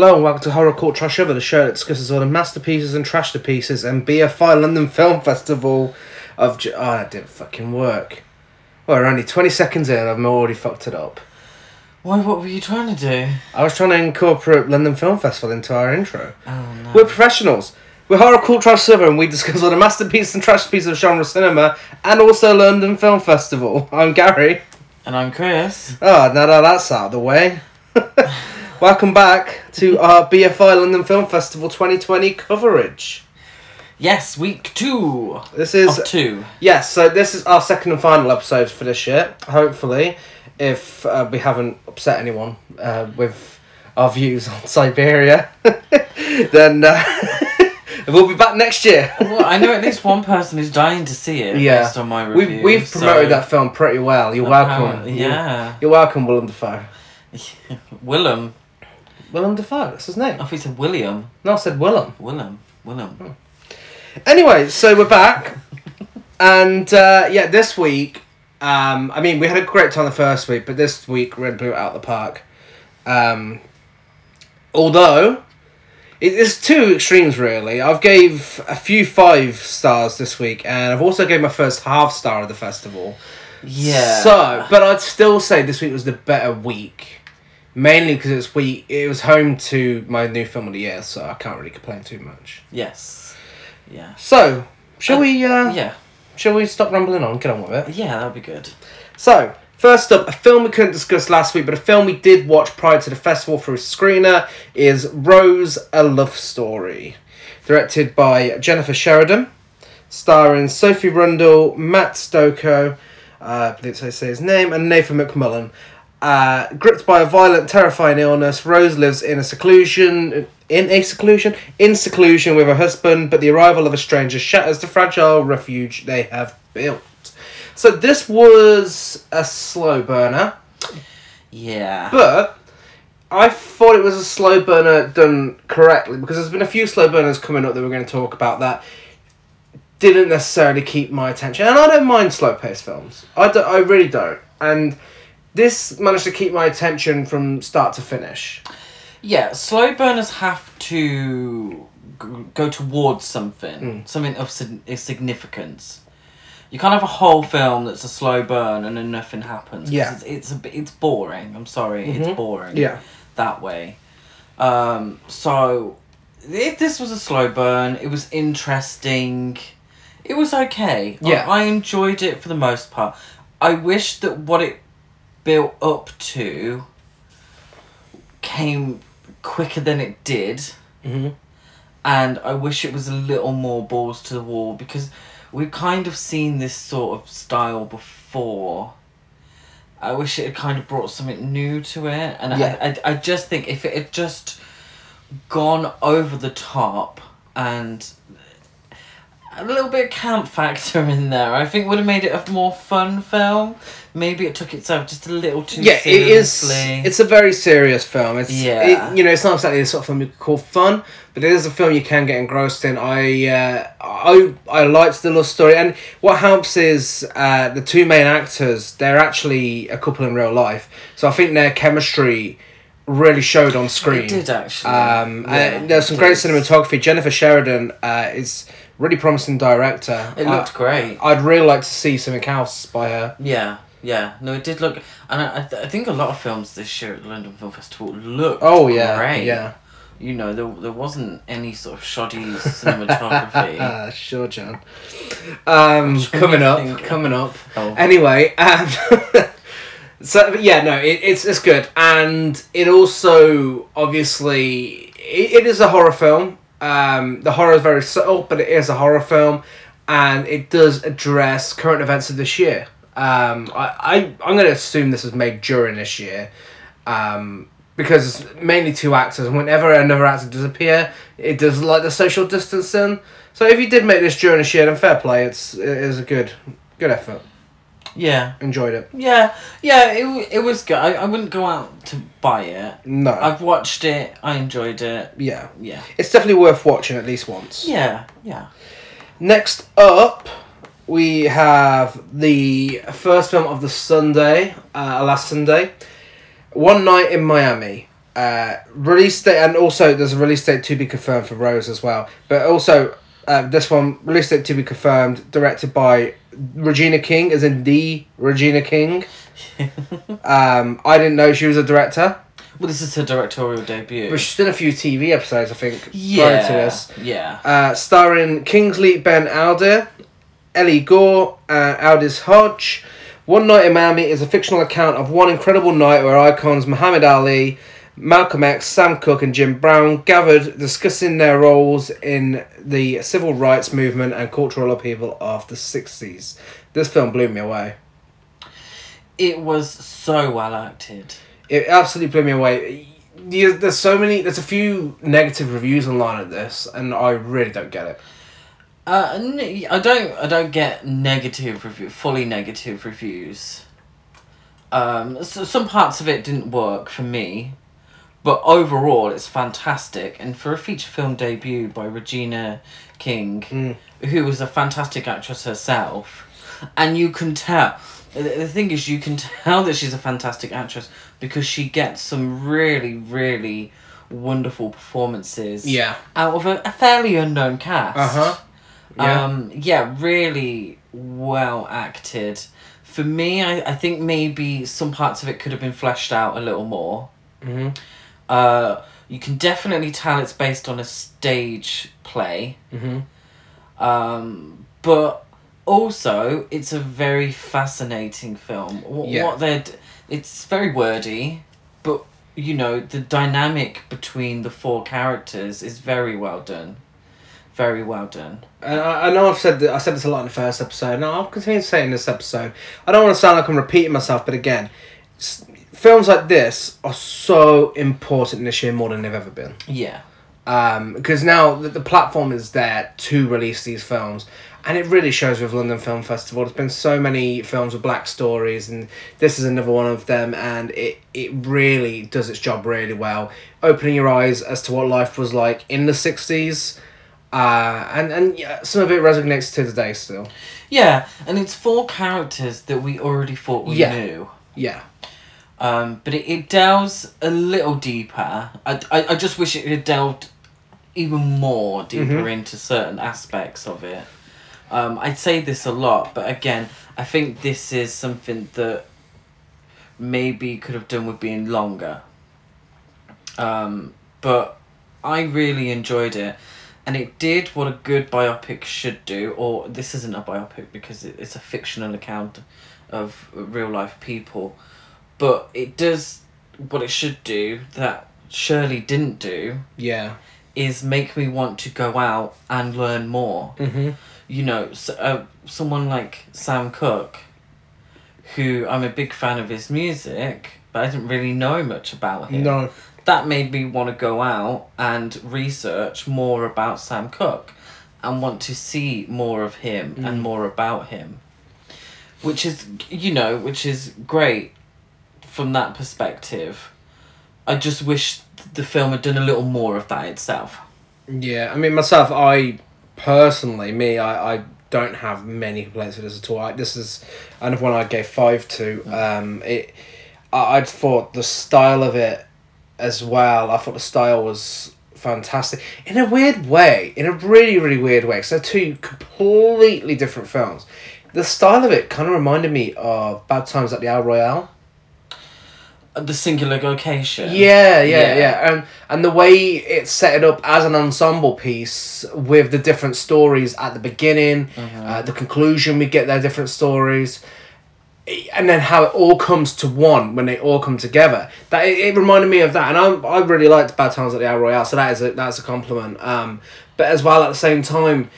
Hello and welcome to Horror Court Trash Over, the show that discusses all the masterpieces and trash to pieces and BFI London Film Festival of. J- oh, ah, that didn't fucking work. Well, we're only 20 seconds in and I've already fucked it up. Why? What were you trying to do? I was trying to incorporate London Film Festival into our intro. Oh no. We're professionals. We're Horror Court Trash Over and we discuss all the masterpieces and trash pieces of genre cinema and also London Film Festival. I'm Gary. And I'm Chris. Oh, now that that's out of the way. Welcome back to our BFI London Film Festival 2020 coverage. Yes, week two This is of two. yes, so this is our second and final episode for this year. Hopefully, if uh, we haven't upset anyone uh, with our views on Siberia, then uh, we'll be back next year. Well, I know at least one person who's dying to see it Yeah. based on my review. We've, we've promoted so- that film pretty well. You're welcome. Apparently, Yeah. You're welcome, Willem Dafoe. Willem. Willem Dafoe, that's his name. I thought he said William. No, I said Willem. Willem. Willem. Anyway, so we're back, and uh, yeah, this week, um, I mean, we had a great time the first week, but this week Red it out the park. Um, although, it is two extremes really. I've gave a few five stars this week, and I've also gave my first half star of the festival. Yeah. So, but I'd still say this week was the better week. Mainly because it's we it was home to my new film of the year, so I can't really complain too much. Yes. Yeah. So, shall Uh, we? Uh, Yeah. Shall we stop rambling on? Get on with it. Yeah, that'd be good. So, first up, a film we couldn't discuss last week, but a film we did watch prior to the festival through a screener is Rose: A Love Story, directed by Jennifer Sheridan, starring Sophie Rundle, Matt Stokoe, uh, I didn't say his name, and Nathan McMullen. Uh, gripped by a violent, terrifying illness, Rose lives in a seclusion. In a seclusion, in seclusion with her husband, but the arrival of a stranger shatters the fragile refuge they have built. So this was a slow burner, Yeah. but I thought it was a slow burner done correctly because there's been a few slow burners coming up that we're going to talk about that didn't necessarily keep my attention. And I don't mind slow paced films. I, don't, I really don't. And this managed to keep my attention from start to finish. Yeah, slow burners have to g- go towards something, Mm. something of sig- significance. You can't have a whole film that's a slow burn and then nothing happens. Yeah. it's it's, a it's boring. I'm sorry, Mhm. it's boring. Yeah. that way. Um, so if this was a slow burn, it was interesting. It was okay. I- Yeah. I enjoyed it for the most part. I wish that what it built up to came quicker than it did Mm-hmm. and I wish it was a little more balls to the wall because we've kind of seen this sort of style before. I wish it had kind of brought something new to it, and Yeah. I, I, I just think if it had just gone over the top and a little bit of camp factor in there, I think would have made it a more fun film. Maybe it took itself just a little too seriously. Yeah, it is. seriously. It's a very serious film. It's Yeah. It, you know, it's not exactly the sort of film you could call fun, but it is a film you can get engrossed in. I uh, I I liked the love story, and what helps is uh, the two main actors. They're actually a couple in real life, so I think their chemistry really showed on screen. It did actually. Um, Yeah, there's some great cinematography. Jennifer Sheridan uh, is really promising director. It looked great. I, I'd really like to see something else by her. Yeah, yeah. No, it did look, and I, I, th- I think a lot of films this year at the London Film Festival looked. Oh yeah, great. yeah. You know, there, there wasn't any sort of shoddy cinematography. Ah, sure, John. Um, coming up, think? coming up. Oh. Anyway, um, so yeah, no, it, it's it's good, and it also obviously it, it is a horror film. Um, the horror is very subtle, but it is a horror film, and it does address current events of this year. Um, I, I I'm going to assume this was made during this year. Um, because it's mainly two actors, and whenever another actor does appear, it does like the social distancing. So if you did make this during a year, then fair play. It's it is a good good effort. Yeah, Enjoyed it. yeah, yeah. It, it was good. I, I wouldn't go out to buy it. No. I've watched it. I enjoyed it. yeah. Yeah, It's definitely worth watching at least once. yeah, yeah. Next up, we have the first film of the Sunday, uh, last Sunday, One Night in Miami. Uh, release date, and also there's a release date to be confirmed for Rose as well. But also, uh, this one date to be confirmed, directed by Regina King, as in the Regina King. um, I didn't know she was a director, Well, this is her directorial debut. but she's done a few TV episodes, I think, yeah. prior to this. Yeah. Uh, starring Kingsley Ben Alder, Eli Goree, uh, Aldis Hodge. One Night in Miami is a fictional account of one incredible night where icons Muhammad Ali, Malcolm X, Sam Cooke, and Jim Brown gathered discussing their roles in the civil rights movement and cultural upheaval of the 60s. This film blew me away. It was so well acted. It absolutely blew me away. There's so many, there's a few negative reviews online of this, and I really don't get it. Uh, I don't. I don't get negative review, fully negative reviews. Um, so some parts of it didn't work for me, but overall it's fantastic. And for a feature film debut by Regina King, Mm. who was a fantastic actress herself, and you can tell. The thing is, you can tell that she's a fantastic actress because she gets some really, really wonderful performances Yeah. out of a, a fairly unknown cast. Uh huh. Yeah. Um, yeah, really well acted. For me, I, I think maybe some parts of it could have been fleshed out a little more. hmm Uh, you can definitely tell it's based on a stage play. hmm Um, but also, it's a very fascinating film. What, Yeah. what they're d- it's very wordy, but you know the dynamic between the four characters is very well done. Very well done. And I, I know I've said that, I said this a lot in the first episode, and I'll continue to say it in this episode. I don't want to sound like I'm repeating myself, but again, films like this are so important this year more than they've ever been. Yeah. Um, because now the, the platform is there to release these films, and it really shows with London Film Festival. There's been so many films with black stories, and this is another one of them, and it it really does its job really well, opening your eyes as to what life was like in the '60s. Uh, and and yeah, some of it resonates to today still. Yeah, and it's four characters that we already thought we Yeah. knew. Yeah, Um, but it, it delves a little deeper. I, I, I just wish it had delved even more deeper Mhm. into certain aspects of it. Um, I'd say this a lot, but again, I think this is something that maybe could have done with being longer. Um, but I really enjoyed it. And it did what a good biopic should do, or this isn't a biopic because it, it's a fictional account of real life people but it does what it should do that Shirley didn't do yeah. is make me want to go out and learn more. Mm-hmm. You know, so, uh, someone like Sam Cooke, who I'm a big fan of his music, but I didn't really know much about him. No. That made me want to go out and research more about Sam Cooke and want to see more of him Mm. and more about him. Which is, you know, which is great from that perspective. I just wish the film had done a little more of that itself. Yeah, I mean myself, I personally, me, I, I don't have many complaints with this at all. I, this is another one I gave five to. Um, it, I, I thought the style of it as well. I thought the style was fantastic in a weird way, in a really really weird way. So two completely different films. The style of it kind of reminded me of Bad Times at the El Royale. The singular location. Yeah, yeah, Yeah. yeah, And and the way it's set it up as an ensemble piece with the different stories at the beginning, Mm-hmm. uh, the conclusion, we get their different stories, and then how it all comes to one when they all come together. That it, it reminded me of that, and I I really liked Bad Times at the El Royale, so that is a that's a compliment. Um, but as well at the same time,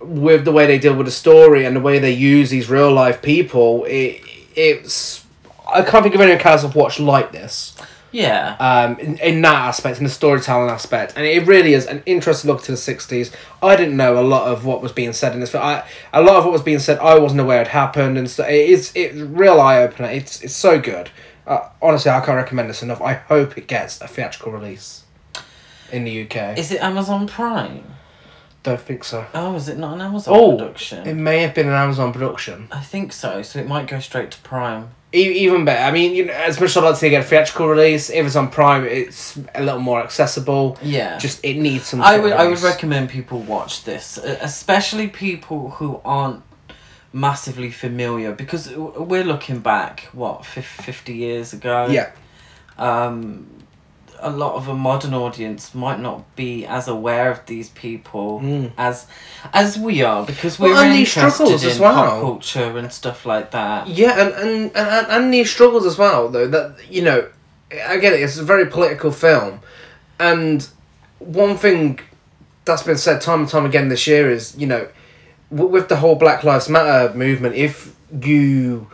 with the way they deal with the story and the way they use these real life people, it it's I can't think of any cast I've watched like this Yeah. um, in, in that aspect, in the storytelling aspect, and it really is an interesting look to the sixties. I didn't know a lot of what was being said in this. film. I a lot of what was being said, I wasn't aware it happened, and so it is it's real eye opener. It's it's so good. Uh, honestly, I can't recommend this enough. I hope it gets a theatrical release in the UK. Is it Amazon Prime? Don't think so. Oh, is it not an Amazon Oh, production? it may have been an Amazon production. I think so. So it might go straight to Prime. Even better. I mean, you know, as much as I'd like to get a theatrical release, if it's on Prime, it's a little more accessible. Yeah. Just it needs some. I would I would recommend people watch this, especially people who aren't massively familiar because we're looking back what 50 years ago. Yeah. Um a lot of a modern audience might not be as aware of these people Mm. as as we are because we're these interested struggles in as well. pop culture and stuff like that. Yeah, and, and, and, and, and these struggles as well, though, that, you know, I get it, it's a very political film. And one thing that's been said time and time again this year is, you know, with the whole Black Lives Matter movement, if you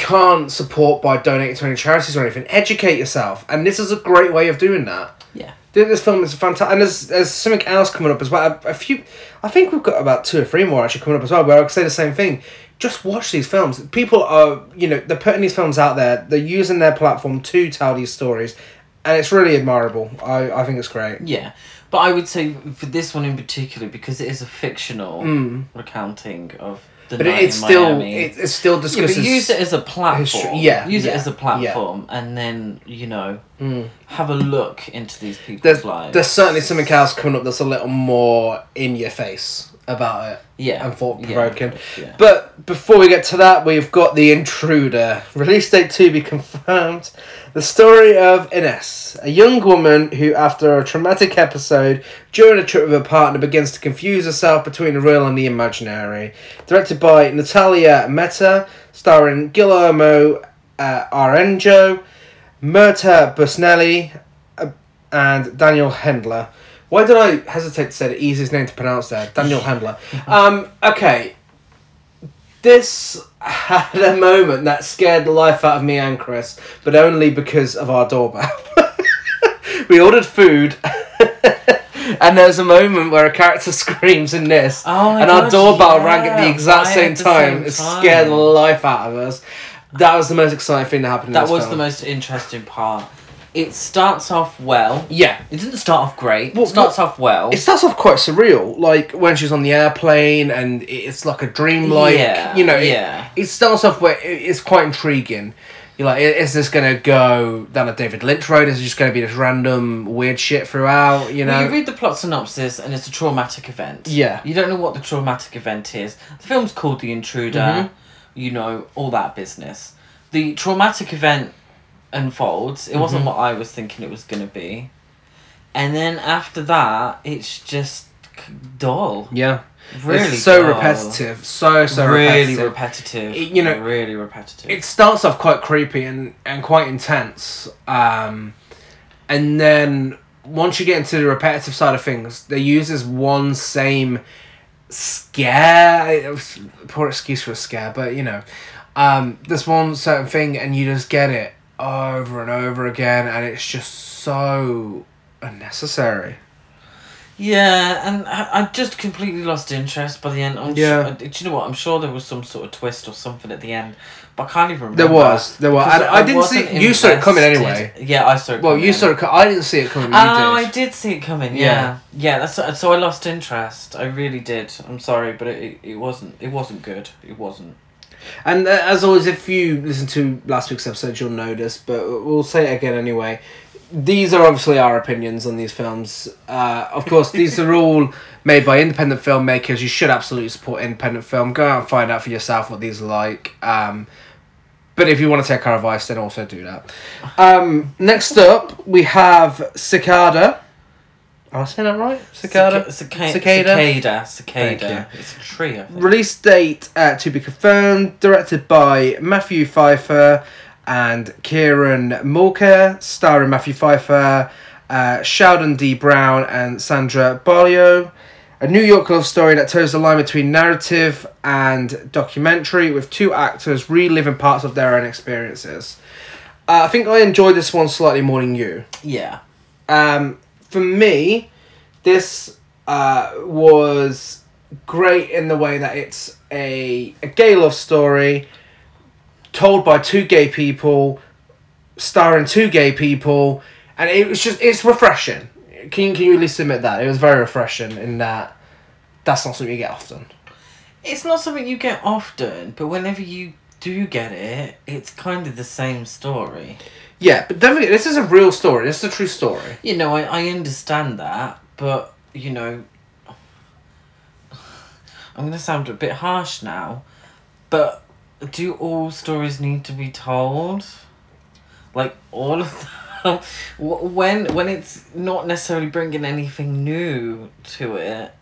can't support by donating to any charities or anything, educate yourself. And this is a great way of doing that. Yeah. This film is fantastic, and there's, there's something else coming up as well. A, a few, I think we've got about two or three more actually coming up as well. Where I could say the same thing. Just watch these films. People are, you know, they're putting these films out there. They're using their platform to tell these stories, and it's really admirable. I, I think it's great. Yeah. But I would say for this one in particular, because it is a fictional Mm. recounting of the But night it's in still, Miami. it, it still yeah, discusses. but use it as a platform. history- yeah, use yeah, it as a platform, and then you know Mm. have a look into these people's There's, lives. there's certainly something else coming up that's a little more in your face about it. yeah, and thought provoking. Yeah, yeah. But before we get to that, we've got The Intruder. Release date to be confirmed. The story of Ines, a young woman who, after a traumatic episode during a trip with her partner, begins to confuse herself between the real and the imaginary. Directed by Natalia Meta, starring Guillermo uh, Arengo, Mirta Busnelli, uh, and Daniel Hendler. Why did I hesitate to say the easiest name to pronounce there? Daniel Handler. Um, okay. This had a moment that scared the life out of me and Chris, but only because of our doorbell. we ordered food, and there's a moment where a character screams in this, Oh and our gosh, doorbell rang at the exact same at the time. same It scared the life out of us. That was the most exciting thing that happened. In that was film. the most interesting part. It starts off well. Yeah. It didn't start off great. Well, it starts off well. It starts off quite surreal, like when she's on the airplane and it's like a dreamlike. Yeah, you know, it, yeah. it starts off where it's quite intriguing. You're like, is this gonna go down a David Lynch road? Is it just gonna be this random weird shit throughout? You know, Well, you read the plot synopsis and it's a traumatic event. Yeah. You don't know what the traumatic event is. The film's called The Intruder, Mhm. you know, all that business. The traumatic event unfolds. It Mm-hmm. wasn't what I was thinking it was going to be. And then after that, it's just dull. yeah, Really it's so dull. repetitive, so so really repetitive. repetitive. It- you know, really repetitive. it starts off quite creepy and, and quite intense um, and then once you get into the repetitive side of things they use this one same scare it was a poor excuse for a scare but you know um, this one certain thing and you just get it over and over again and it's just so unnecessary Yeah, and I, I just completely lost interest by the end. I'm Yeah. Sure, do you know what? I'm sure there was some sort of twist or something at the end, but I can't even remember. there was there was and I, didn't see wasn't you saw it coming anyway Yeah, I saw it. well coming. you saw it I didn't see it coming Oh, you I did did see it coming. Yeah. Yeah, yeah. That's uh, so I lost interest. I really did. I'm sorry, but it, it, it wasn't. It wasn't good. It wasn't. And uh, as always, if you listen to last week's episode, you'll notice, but we'll say it again anyway. These are obviously our opinions on these films. Uh, of course, these are all made by independent filmmakers. You should absolutely support independent film. Go out and find out for yourself what these are like. Um, but if you want to take our advice, then also do that. Um, next up, we have Cicada. Am I saying that right? Cicada? Cica- Cicada? Cicada. Cicada. It's a tree. I think. Release date uh, to be confirmed. Directed by Matthew Fifer and Kieran Mulcare, starring Matthew Fifer, uh, Sheldon D. Brown, and Sandra Bauleo. A New York love story that toes the line between narrative and documentary, with two actors reliving parts of their own experiences. Uh, I think I enjoyed this one slightly more than you. Yeah. Um, for me, this uh, was great in the way that it's a, a gay love story told by two gay people, starring two gay people, and it was just it's refreshing. Can can you at least admit that it was very refreshing in that that's not something you get often. It's not something you get often, but whenever you do you get it, it's kind of the same story. Yeah, but don't forget, this is a real story. This is a true story. You know, I, I understand that, but, you know, I'm going to sound a bit harsh now, but do all stories need to be told? Like, all of them? When, when it's not necessarily bringing anything new to it,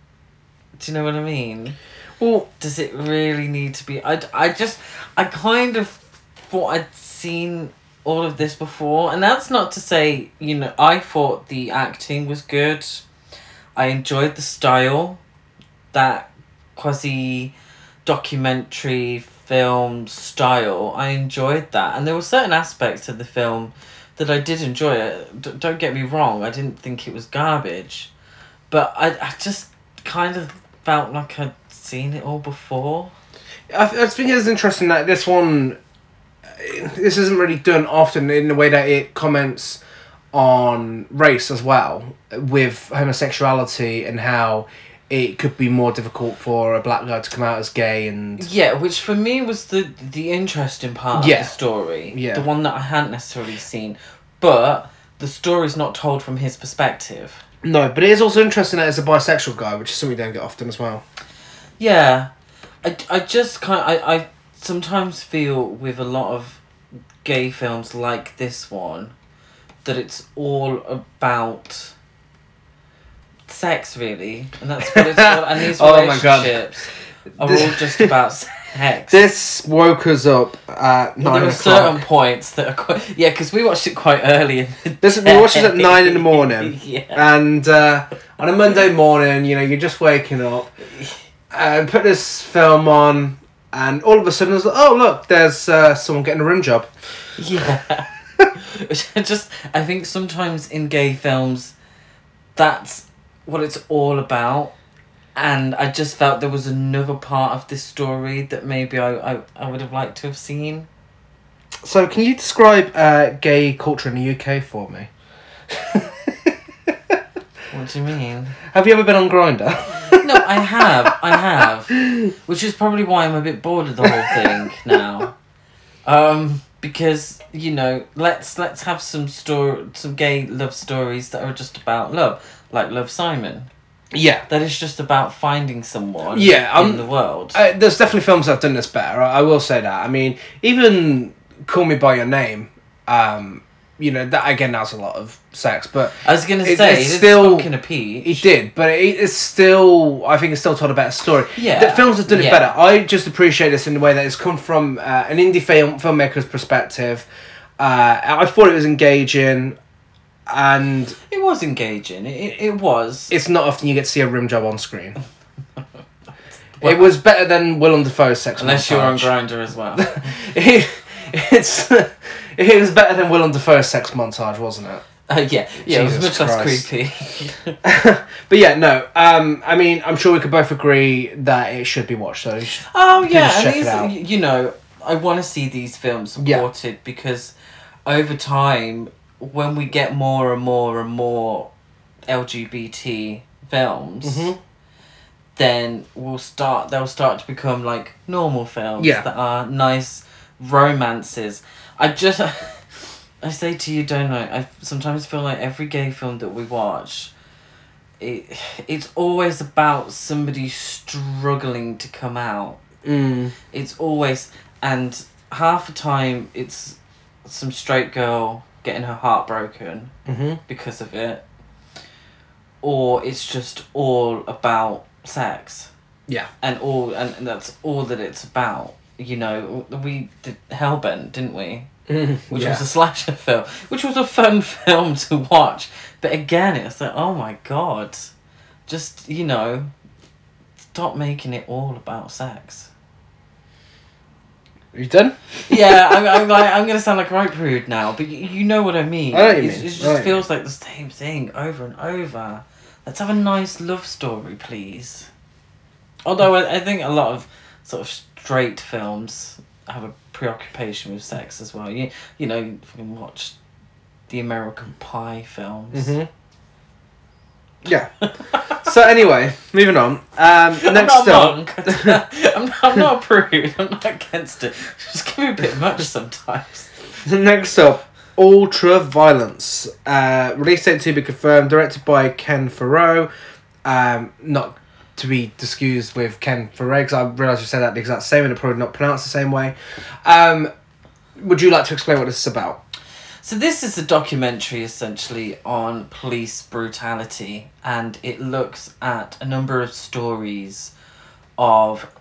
do you know what I mean? Well, does it really need to be? I, I just i kind of thought i'd seen all of this before. And that's not to say you know i thought the acting was good. I enjoyed the style. That quasi documentary film style i enjoyed that. And there were certain aspects of the film that i did enjoy. It D- don't get me wrong i didn't think it was garbage. But i, I just kind of felt like i'd seen it all before I, I think it's interesting that this one, this isn't really done often in the way that it comments on race as well, with homosexuality and how it could be more difficult for a black guy to come out as gay and Yeah, which for me was the the interesting part Yeah. of the story. Yeah. The one that I hadn't necessarily seen. But the story's not told from his perspective. no, but it is also interesting that it's a bisexual guy, which is something you don't get often as well. Yeah. I, I just kind I, I sometimes feel with a lot of gay films like this one that it's all about sex really and that's what it's all and these Oh my God. relationships are all just about sex This woke us up at Well, nine there are o'clock. certain points that are quite yeah because we watched it quite early in the This, we watched it at day. nine in the morning. yeah And uh, on a Monday morning, you know, you're just waking up and put this film on, and all of a sudden, it's like, oh, look, there's uh, someone getting a rim job. yeah just I think sometimes in gay films that's what it's all about and I just felt there was another part of this story that maybe I, I, I would have liked to have seen So, can you describe uh, gay culture in the UK for me? what do you mean Have you ever been on Grindr? no I have I have which is probably why I'm a bit bored of the whole thing now um because you know let's let's have some story some gay love stories that are just about love like love simon yeah. that is just about finding someone Yeah, um, in the world Uh, there's definitely films that have done this better. I, I will say that. I mean, even Call Me by Your Name. Um, you know that again. That's a lot of sex, but i was gonna it's- say it's still- still a peach He did, but it, it's still. I think it's still told a better story. Yeah, the films have done it better. I just appreciate this in the way that it's come from uh, an indie film filmmaker's perspective. Uh, I thought it was engaging, and it was engaging it, it, it was it's not often you get to see a rim job on screen. Well, it was better than will Willem Dafoe's sex. unless you're on Grindr as well it, it's it was better than Will on the first sex montage, wasn't it? uh, yeah yeah it was Jesus much less creepy but yeah, no. Um, I mean, I'm sure we could both agree that it should be watched. So Oh yeah, and these, you know, I want to see these films Yeah. supported because over time, when we get more and more and more LGBT films, Mhm. then we'll start. They'll start to become like normal films Yeah. that are nice romances. I just, I say to you, don't I? I sometimes feel like every gay film that we watch. It, it's always about somebody struggling to come out Mm. it's always and half the time it's some straight girl getting her heart broken hmm because of it or it's just all about sex Yeah. and all and, and that's all that it's about you know we did hellbent didn't we which yeah. was a slasher film which was a fun film to watch but again it's like oh my god just you know stop making it all about sex you done? yeah, I'm, I'm like I'm gonna sound like a right prude now, but you, you know what I mean. I know mean. It just you feels like the same thing over and over. Let's have a nice love story, please. Although I, I think a lot of sort of straight films have a preoccupation with sex as well. You you know you can watch the American Pie films. hmm Yeah. so anyway, moving on. Um, I'm not up. I'm, I'm not a prude. I'm not against it. Just give me a bit much sometimes. next up, Ultra Violence. Uh, release date to be confirmed. Directed by Ken Fero. Um, not to be excused with Ken Farrow because I realise you said that the exact same and it probably not pronounced the same way. Um, would you like to explain what this is about? So this is a documentary essentially on police brutality, and it looks at a number of stories of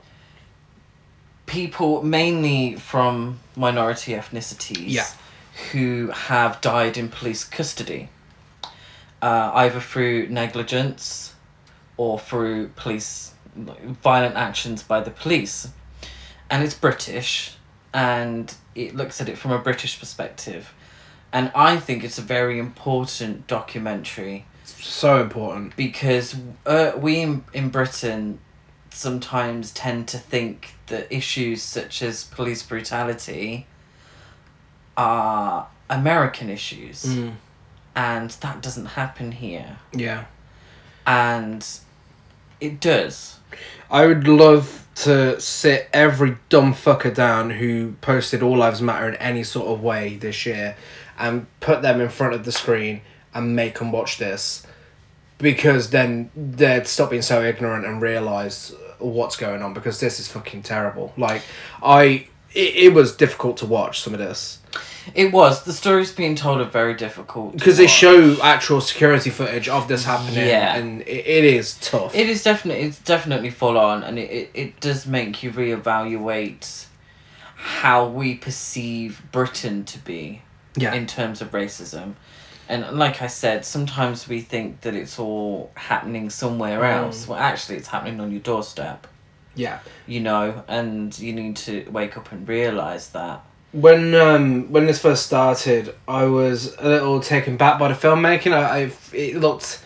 people, mainly from minority ethnicities, Yeah. who have died in police custody, uh, either through negligence or through police violent actions by the police, and it's British, and it looks at it from a British perspective. And I think it's a very important documentary. So important. because uh, we in, in Britain sometimes tend to think that issues such as police brutality are American issues, Mm, and that doesn't happen here, yeah. and it does. I would love to sit every dumb fucker down who posted All Lives Matter in any sort of way this year and put them in front of the screen and make them watch this because then they'd stop being so ignorant and realize what's going on because this is fucking terrible. Like, I. It, it was difficult to watch some of this It was the stories being told are very difficult because they show actual security footage of this happening Yeah. and it, it is tough. It is definitely it's definitely full on, and it, it, it does make you reevaluate how we perceive Britain to be yeah. in terms of racism. And like I said, sometimes we think that it's all happening somewhere Mm. else. Well, actually, it's happening on your doorstep, yeah. you know, and you need to wake up and realize that. When um when this first started, I was a little taken back by the filmmaking. I, I it looked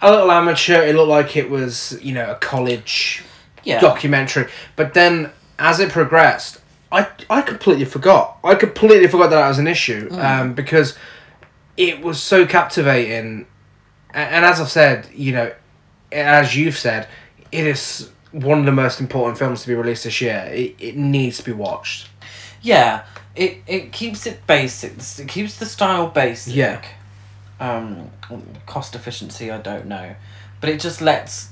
a little amateur. It looked like it was you know a college Yeah. documentary. But then as it progressed, I I completely forgot. I completely forgot that that was an issue. Um, because it was so captivating, and as I've said, you know, as you've said, it is one of the most important films to be released this year. It, it needs to be watched. Yeah, it it keeps it basic. It keeps the style basic. Yeah. Um, cost efficiency, I don't know, but it just lets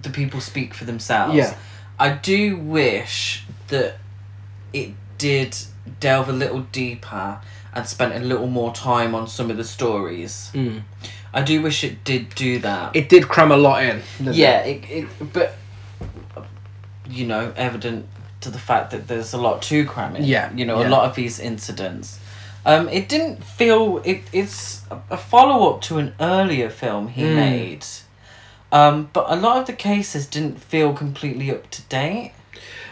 the people speak for themselves. Yeah. I do wish that it did delve a little deeper and spent a little more time on some of the stories. Mm. I do wish it did do that. It did cram a lot in. yeah, it, it but you know, evident to the fact that there's a lot to cram in. Yeah, You know, yeah. a lot of these incidents. Um, it didn't feel it. It's a- follow up to an earlier film he Mm. made, um, but a lot of the cases didn't feel completely up to date.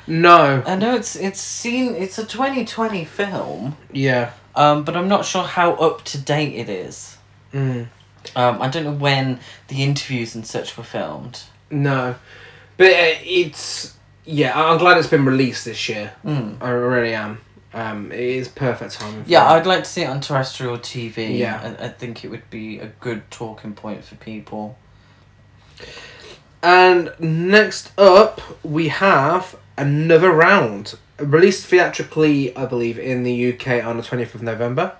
No. I know it's it's seen it's a twenty twenty film, Yeah. um, but I'm not sure how up to date it is. Mm. Um, I don't know when the interviews and such were filmed. No. But uh, it's yeah. I'm glad it's been released this year. Mm. I really am. Um, it is perfect timing. Yeah. I'd like to see it on terrestrial TV. Yeah. I, I think it would be a good talking point for people. And next up, we have another round released theatrically, I believe, in the UK on the twentieth of November.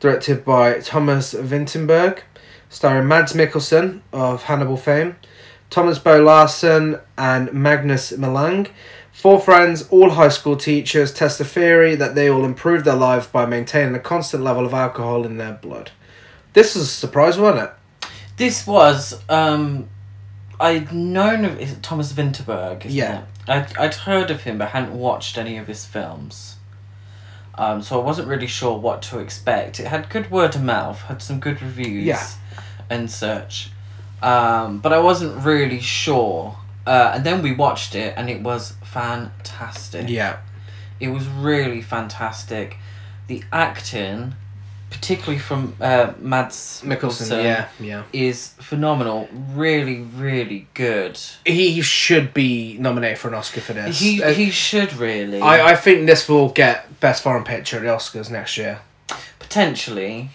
Directed by Thomas Vinterberg, starring Mads Mikkelsen of Hannibal fame, Thomas Bo Larsen, and Magnus Millang. Four friends, all high school teachers, test the theory that they will improve their lives by maintaining a constant level of alcohol in their blood. This was a surprise, wasn't it? This was um, I'd known of is it Thomas Vinterberg. Isn't Yeah. It? I'd I'd heard of him, but hadn't watched any of his films. Um, so I wasn't really sure what to expect. It had good word of mouth, had some good reviews, Yeah. and such. Um, but I wasn't really sure. Uh, and then we watched it, and it was fantastic. Yeah. It was really fantastic. The acting, particularly from uh, Mads Mikkelsen, yeah, yeah. is phenomenal. Really, really good. He should be nominated for an Oscar for this. He Uh, he should really. I, I think this will get Best Foreign Picture at the Oscars next year. potentially.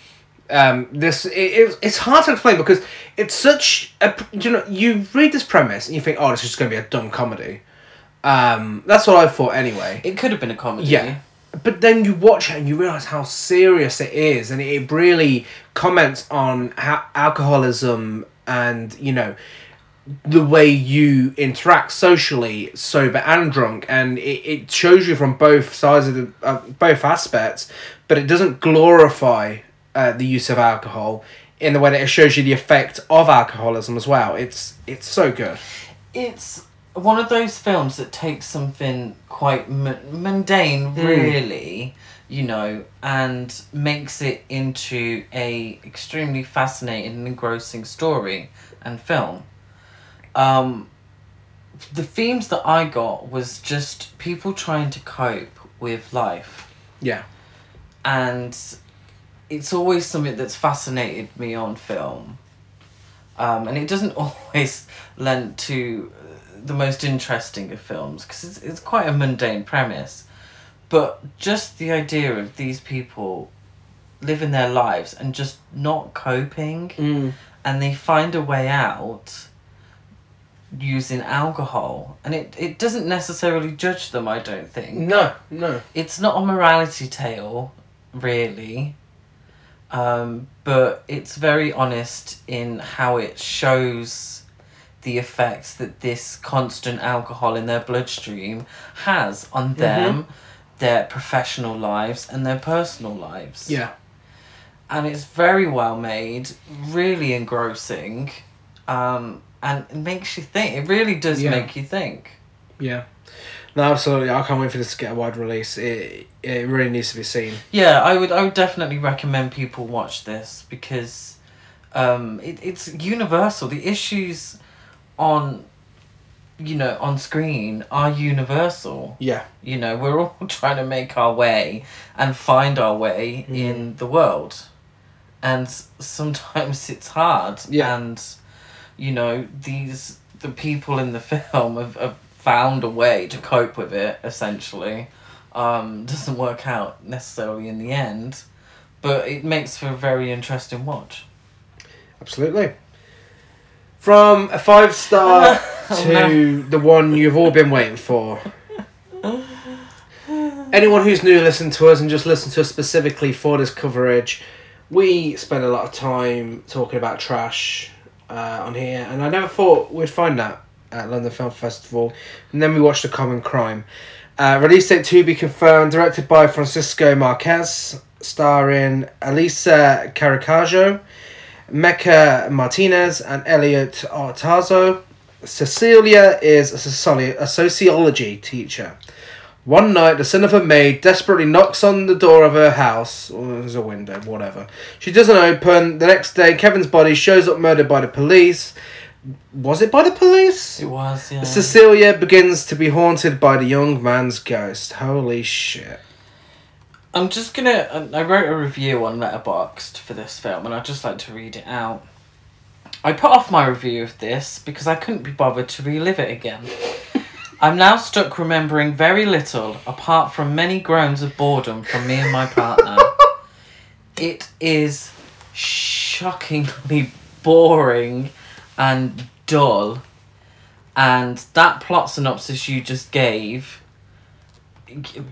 Um, this it, it, it's hard to explain because it's such a you know you read this premise and you think oh this is just going to be a dumb comedy. Um, that's what I thought anyway. It could have been a comedy. Yeah. But then you watch it and you realize how serious it is, and it really comments on how alcoholism and you know the way you interact socially, sober and drunk, and it, it shows you from both sides of the uh, both aspects, but it doesn't glorify uh, the use of alcohol in the way that it shows you the effect of alcoholism as well. It's it's so good. It's one of those films that takes something quite m- mundane, really, you know, and makes it into a extremely fascinating and engrossing story and film. Um, the themes that I got was just people trying to cope with life Yeah. and it's always something that's fascinated me on film. Um, and it doesn't always lend to uh, the most interesting of films because it's, it's quite a mundane premise. But just the idea of these people living their lives and just not coping Mm. and they find a way out using alcohol and it, it doesn't necessarily judge them i don't think No, no. it's not a morality tale, really, um, but it's very honest in how it shows the effects that this constant alcohol in their bloodstream has on them, their professional lives, and their personal lives. Yeah. And it's very well made, really engrossing, um, and it makes you think. It really does Yeah. make you think. Yeah. No, absolutely. I can't wait for this to get a wide release. It it really needs to be seen. Yeah, I would I would definitely recommend people watch this because um it, it's universal. The issues on you know, on screen are universal. Yeah. You know, we're all trying to make our way and find our way Mm. in the world. And sometimes it's hard. Yeah. And you know, these the people in the film have, have found a way to cope with it essentially um, doesn't work out necessarily in the end, but it makes for a very interesting watch. Absolutely. From a five star Oh, to the one you've all been waiting for. Anyone who's new listen to us and just listen to us specifically for this coverage, we spend a lot of time talking about trash uh, on here, and I never thought we'd find that at London Film Festival. And then we watched The Common Crime. Uh, release date to be confirmed, directed by Francisco Marquez, starring Elisa Carricajo, Mecha Martinez, and Elliot Artazo. Cecilia is a, sociology, a sociology teacher. One night, the son of a maid desperately knocks on the door of her house, or there's a window, whatever. She doesn't open. The next day, Kevin's body shows up murdered by the police. Was it by the police? It was, yeah. Cecilia begins to be haunted by the young man's ghost. Holy shit. I'm just gonna. um, I wrote a review on Letterboxd for this film, and I'd just like to read it out. I put off my review of this because I couldn't be bothered to relive it again. I'm now stuck remembering very little apart from many groans of boredom from me and my partner. it is shockingly boring and dull, and that plot synopsis you just gave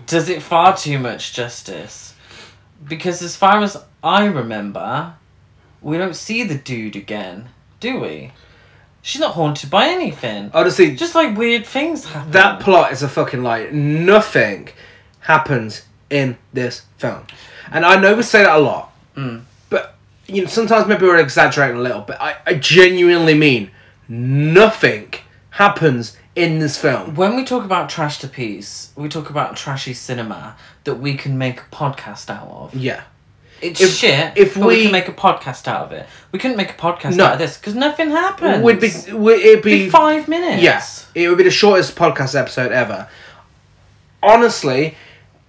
does it far too much justice. Because as far as I remember, we don't see the dude again, do we? She's not haunted by anything. Honestly, Just like weird things happen. that plot is a fucking lie. Nothing happens in this film. And I know we say that a lot, Mm. You know sometimes maybe we're exaggerating a little. But I, I genuinely mean nothing happens in this film. When we talk about trash to piece, we talk about trashy cinema that we can make a podcast out of. Yeah, It's If- shit, if but we, we- can make a podcast out of it. We couldn't make a podcast No. out of this because nothing happens. would be would it be be five minutes. Yes, it would be the shortest podcast episode ever. Honestly,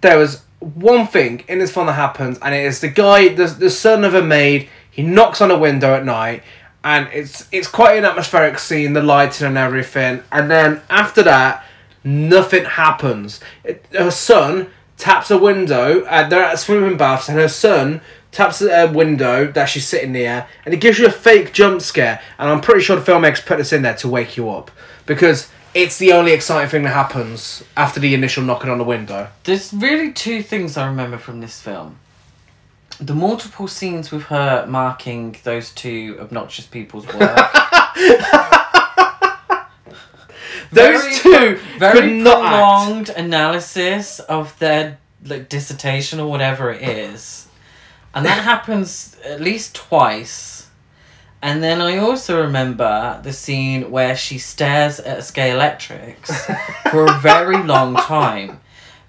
there was one thing in this film that happens, and it is the guy, the, the son of a maid. He knocks on a window at night, and it's it's quite an atmospheric scene, the lighting and everything. And then after that, nothing happens. It, her son taps a window. Uh, they're at swimming baths, and her son taps the a window that she's sitting near, and it gives you a fake jump scare. And I'm pretty sure the filmmakers put this in there to wake you up because it's the only exciting thing that happens after the initial knocking on the window. There's really two things I remember from this film. The multiple scenes with her marking those two obnoxious people's work. Those Very two very not act. prolonged analysis of their like dissertation or whatever it is, and that happens at least twice. And then I also remember the scene where she stares at a Scalextrics for a very long time.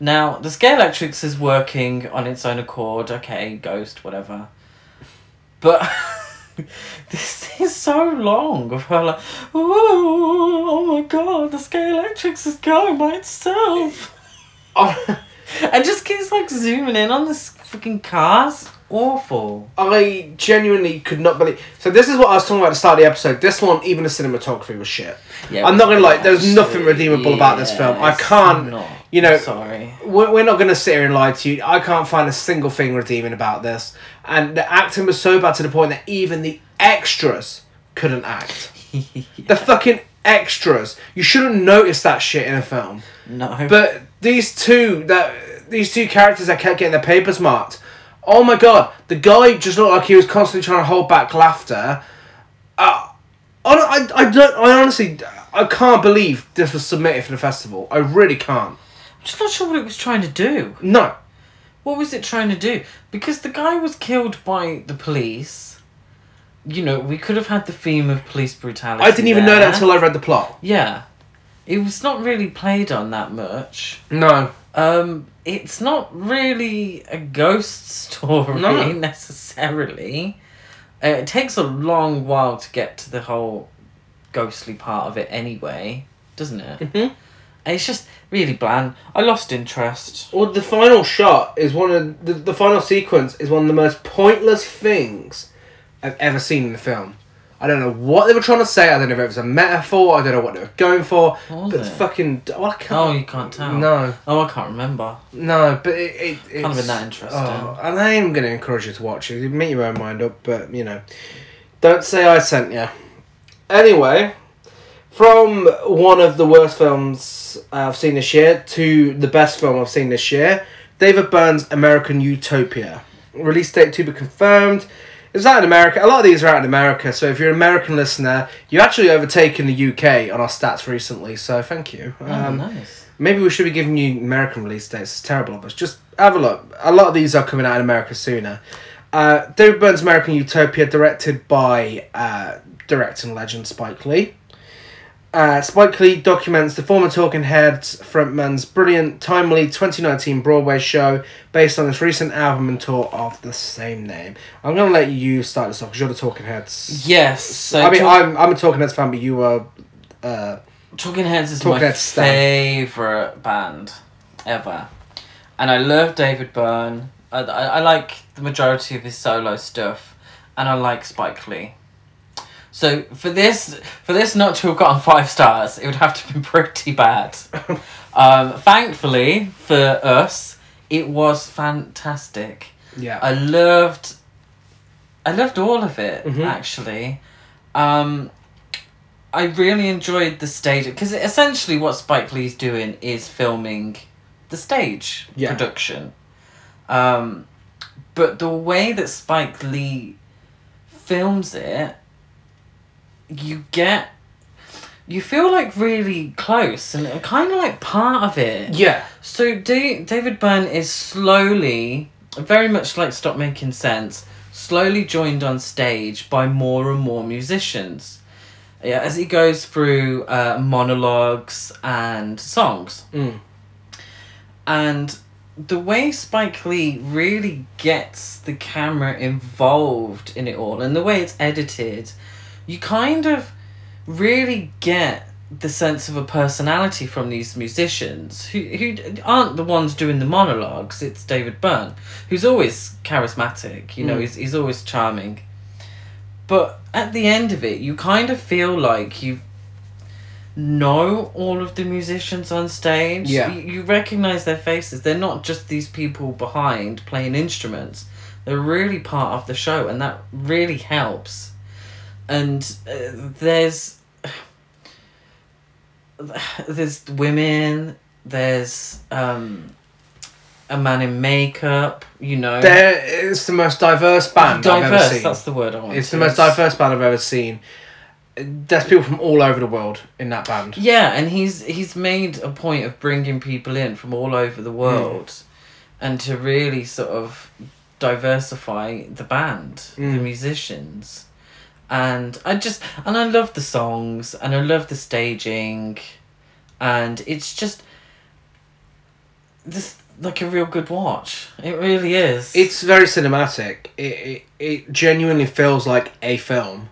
Now the Scalextrics is working on its own accord. Okay, ghost, whatever. But this is so long of her like, oh, oh my god, the Scalextrics is going by itself. Oh, And just keeps like zooming in on this freaking cars. Awful. I genuinely could not believe. So this is what I was talking about at the start of the episode. This one, even the cinematography was shit. Yeah, I'm not gonna lie. There's nothing redeemable about this film. I can't. not. you know- Sorry. We're, we're not gonna sit here and lie to you. I can't find a single thing redeeming about this. And the acting was so bad to the point that even the extras couldn't act. The fucking extras. You shouldn't notice that shit in a film. no. But these two that these two characters that kept getting their papers marked. Oh my god, the guy just looked like he was constantly trying to hold back laughter. Uh, I, I, I don't. I honestly, I can't believe this was submitted for the festival. I really can't. I'm just not sure what it was trying to do. No. What was it trying to do? Because the guy was killed by the police. You know, we could have had the theme of police brutality. I didn't even know that until I read the plot. Yeah. It was not really played on that much. No. Um, it's not really a ghost story No. necessarily. Uh, it takes a long while to get to the whole ghostly part of it anyway, doesn't it? Mhm. It's just really bland. I lost interest. Well, the final shot is one of the, the final sequence is one of the most pointless things I've ever seen in the film. I don't know what they were trying to say. I don't know if it was a metaphor. I don't know what they were going for. What was but it's it? fucking. Well, I can't. Oh, you can't tell. No, Oh, I can't remember. no, but it, it it's Can't have been that interesting. Oh, and I am going to encourage you to watch it. You Make your own mind up, but you know, don't say I sent you. Anyway, from one of the worst films I've seen this year to the best film I've seen this year, David Byrne's American Utopia. Release date to be confirmed. Is that in America? A lot of these are out in America, so if you're an American listener, you actually overtaken the UK on our stats recently, so thank you. Oh, Um, nice. Maybe we should be giving you American release dates. It's terrible of us. Just have a look. A lot of these are coming out in America sooner. Uh, David Byrne's American Utopia, directed by uh, directing legend Spike Lee. Uh, Spike Lee documents the former Talking Heads frontman's brilliant, timely 2019 Broadway show based on his recent album and tour of the same name. I'm going to let you start this off because you're the Talking Heads. Yes. So I mean, talk- I'm, I'm a Talking Heads fan, but you are. Uh, Talking Heads is Talking my Heads stan. favorite band ever, and I love David Byrne. I, I, I like the majority of his solo stuff, and I like Spike Lee. So for this for this not to have gotten five stars, it would have to be pretty bad. um, thankfully for us, it was fantastic. yeah. I loved I loved all of it Mhm. actually. Um I really enjoyed the stage because essentially what Spike Lee's doing is filming the stage Yeah. production. Um but the way that Spike Lee films it you get you feel like really close and kind of like part of it. yeah. So Da- David Byrne is slowly, very much like Stop Making Sense, slowly joined on stage by more and more musicians. Yeah, as he goes through uh, monologues and songs. Mm. And the way Spike Lee really gets the camera involved in it all and the way it's edited, you kind of really get the sense of a personality from these musicians who, who aren't the ones doing the monologues it's david byrne who's always charismatic you know Mm. he's, he's always charming but at the end of it you kind of feel like you know all of the musicians on stage Yeah. you, you recognize their faces they're not just these people behind playing instruments They're really part of the show, and that really helps. And uh, there's there's women. There's um, a man in makeup. You know, There it's the most diverse band I've ever diverse. seen. That's the word I want. It's the most diverse band I've ever seen. There's people from all over the world in that band. Yeah, and he's he's made a point of bringing people in from all over the world, and to really sort of diversify the band, the Mm. musicians, and I just and I love the songs and I love the staging, and it's just this like a real good watch. It really is. It's very cinematic. It, it, it genuinely feels like a film.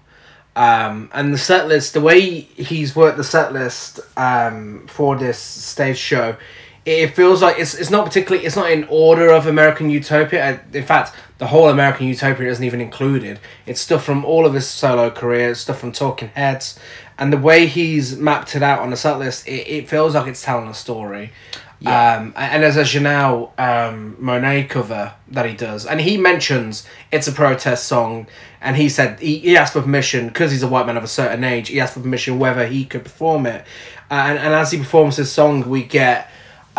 Um, and the set list, the way he's worked the set list um, for this stage show, it, feels like it's, it's not particularly, it's not in order of American Utopia. In fact, the whole American Utopia isn't even included. It's stuff from all of his solo career, stuff from Talking Heads. And the way he's mapped it out on the set list, it, it feels like it's telling a story. Yeah. Um, and there's a Janelle um, Monáe cover that he does, and he mentions it's a protest song, and he said he, he asked for permission because he's a white man of a certain age. He asked for permission whether he could perform it, uh, and and as he performs this song, we get.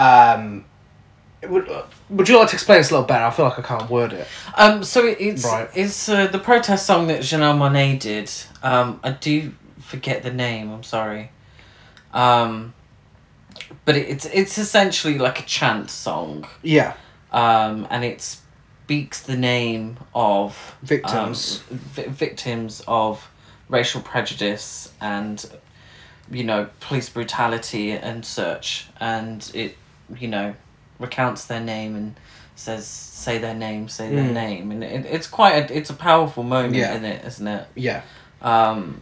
Um, would, would you like to explain this a little better? I feel like I can't word it. Um, so it's Right. it's uh, the protest song that Janelle Monáe did. Um, I do forget the name. I'm sorry. Um, but it, it's it's essentially like a chant song. Yeah, Um, and it speaks the name of Victims. um, vi- victims of racial prejudice and you know police brutality and such, and it you know recounts their name and says say their name, say their Mm. name, and it, it's quite a, it's a powerful moment Yeah. in it, isn't it? yeah. Um,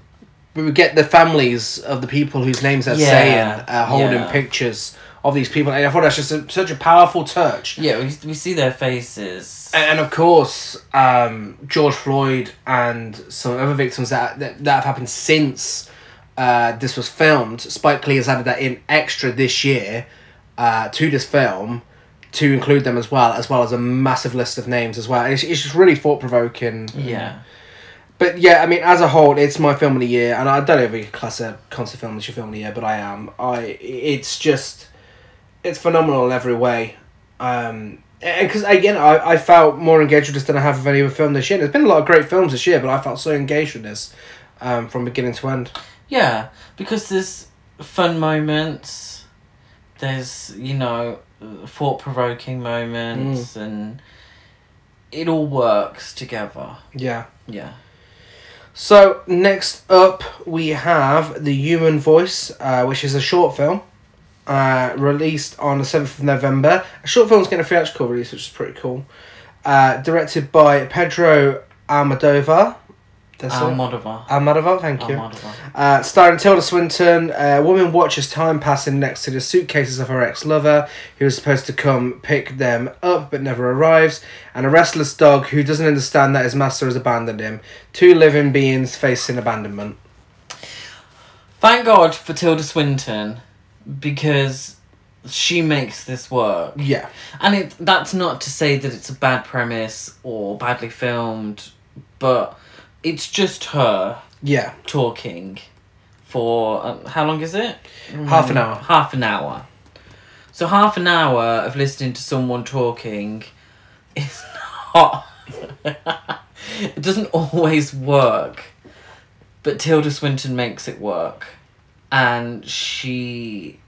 But we get the families of the people whose names they're Yeah, saying uh, holding yeah. pictures of these people, and I thought that's just a, such a powerful touch. yeah, we, we see their faces. And, and of course, um, George Floyd and some other victims that that, that have happened since uh, this was filmed. Spike Lee has added that in extra this year uh, to this film to include them as well, as well as a massive list of names as well. It's, it's just really thought provoking. yeah. But yeah, I mean, as a whole, it's my film of the year, and I don't know if we class a concert film as your film of the year, but I am. I it's just it's phenomenal in every way. Um, and because again, I, I felt more engaged with this than I have with any other film this year. There's been a lot of great films this year, but I felt so engaged with this um, from beginning to end. Yeah, because there's fun moments, there's, you know, thought provoking moments, and it all works together. Yeah. Yeah. So next up, we have the Human Voice, uh, which is a short film. Uh, released on the 7th of November. A short film's getting a theatrical release, which is pretty cool. Uh, directed by Pedro Almodovar. That's uh, it? Almodovar. Almodovar, uh, thank uh, you. Almodovar. Uh, starring Tilda Swinton, a woman watches time passing next to the suitcases of her ex lover, who is supposed to come pick them up but never arrives, and a restless dog who doesn't understand that his master has abandoned him. Two living beings facing abandonment. Thank God for Tilda Swinton, because she makes this work. Yeah. And it that's not to say that it's a bad premise or badly filmed, but it's just her Yeah. talking for um, how long is it? Half an hour. Half an hour. So half an hour of listening to someone talking is not. it doesn't always work, but Tilda Swinton makes it work, and she.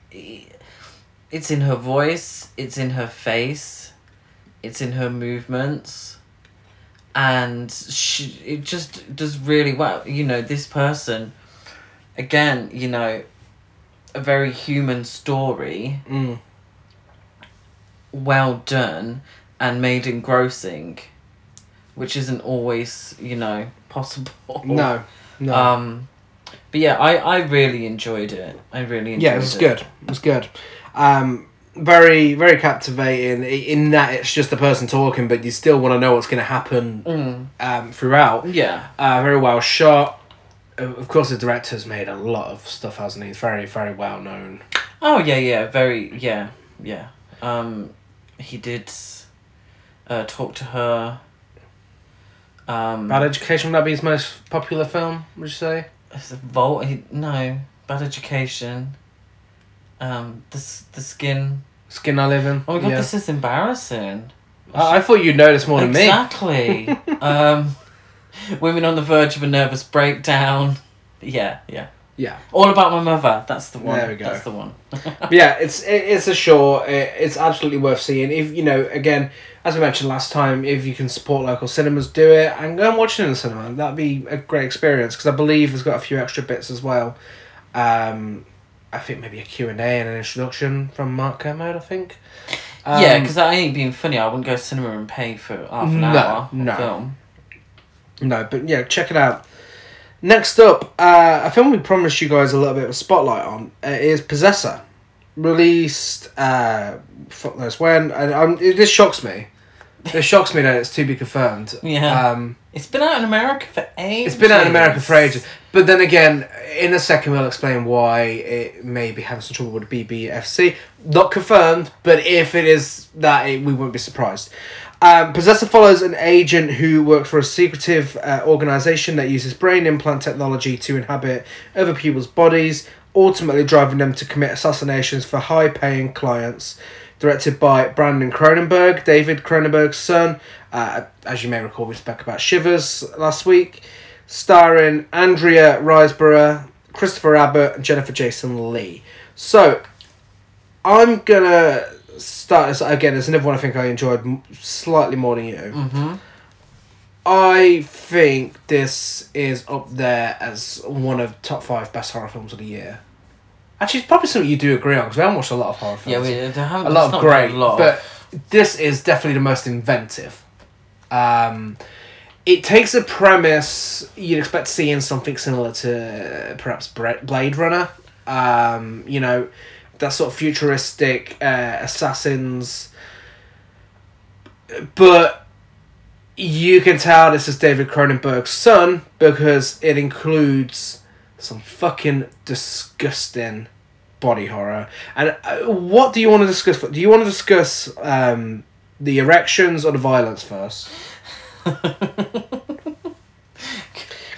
It's in her voice. It's in her face. It's in her movements and she it just does really well you know this person again you know a very human story Mm. well done and made engrossing which isn't always you know possible No. No. um but yeah i i really enjoyed it i really enjoyed yeah, it was good. It was good. Um, very, very captivating. In that it's just a person talking, but you still want to know what's going to happen mm, um, throughout. yeah Uh, very well shot. Of course, the director's made a lot of stuff, hasn't he? He's very, very well known. oh yeah yeah very yeah yeah um he did uh talk to her Um, Bad Education would that be his most popular film? Would you say? It's a. He, no, Bad Education. Um, the the skin. Skin I Live In. Oh my god, Yeah. this is embarrassing. I, I thought you'd notice this more than me. exactly. um, women on the verge of a nervous breakdown. Yeah, yeah. Yeah. All about my mother. That's the one. There we go. That's the one. Yeah, it's it, it's a short. It, it's absolutely worth seeing. If you know, again, as we mentioned last time, if you can support local cinemas, do it and go and watch it in the cinema. That'd be a great experience because I believe it's got a few extra bits as well. Um, I think maybe a Q and A and an introduction from Mark Kermode. I think. yeah, Um, because I ain't being funny. I wouldn't go to cinema and pay for half an No, hour no. film. No, but yeah, check it out. Next up, uh, a film we promised you guys a little bit of a spotlight on uh, is Possessor, released uh, fuck knows when, and um, it, this shocks me. It shocks me that it's to be confirmed. Yeah. Um, It's been out in America for ages. it's been out in America for ages, but then again, in a second we'll explain why it may be having some trouble with BBFC. Not confirmed, but if it is that, it, we won't be surprised. Um, Possessor follows an agent who works for a secretive uh, organization that uses brain implant technology to inhabit other people's bodies, ultimately driving them to commit assassinations for high-paying clients. Directed by Brandon Cronenberg, David Cronenberg's son. Uh, as you may recall, we spoke about Shivers last week. Starring Andrea Riseborough, Christopher Abbott, and Jennifer Jason Lee. So, I'm gonna start this again. There's another one I think I enjoyed slightly more than you. Mm-hmm. I think this is up there as one of top five best horror films of the year. Actually, it's probably something you do agree on because we haven't watched a lot of horror films. Yeah, we haven't, a lot of great, a lot but of- this is definitely the most inventive. Um, it takes a premise you'd expect to see in something similar to uh, perhaps Blade Runner. Um, you know, that sort of futuristic uh, assassins. But you can tell this is David Cronenberg's son because it includes some fucking disgusting body horror. And uh, what do you want to discuss? Do you want to discuss um, the erections or the violence first?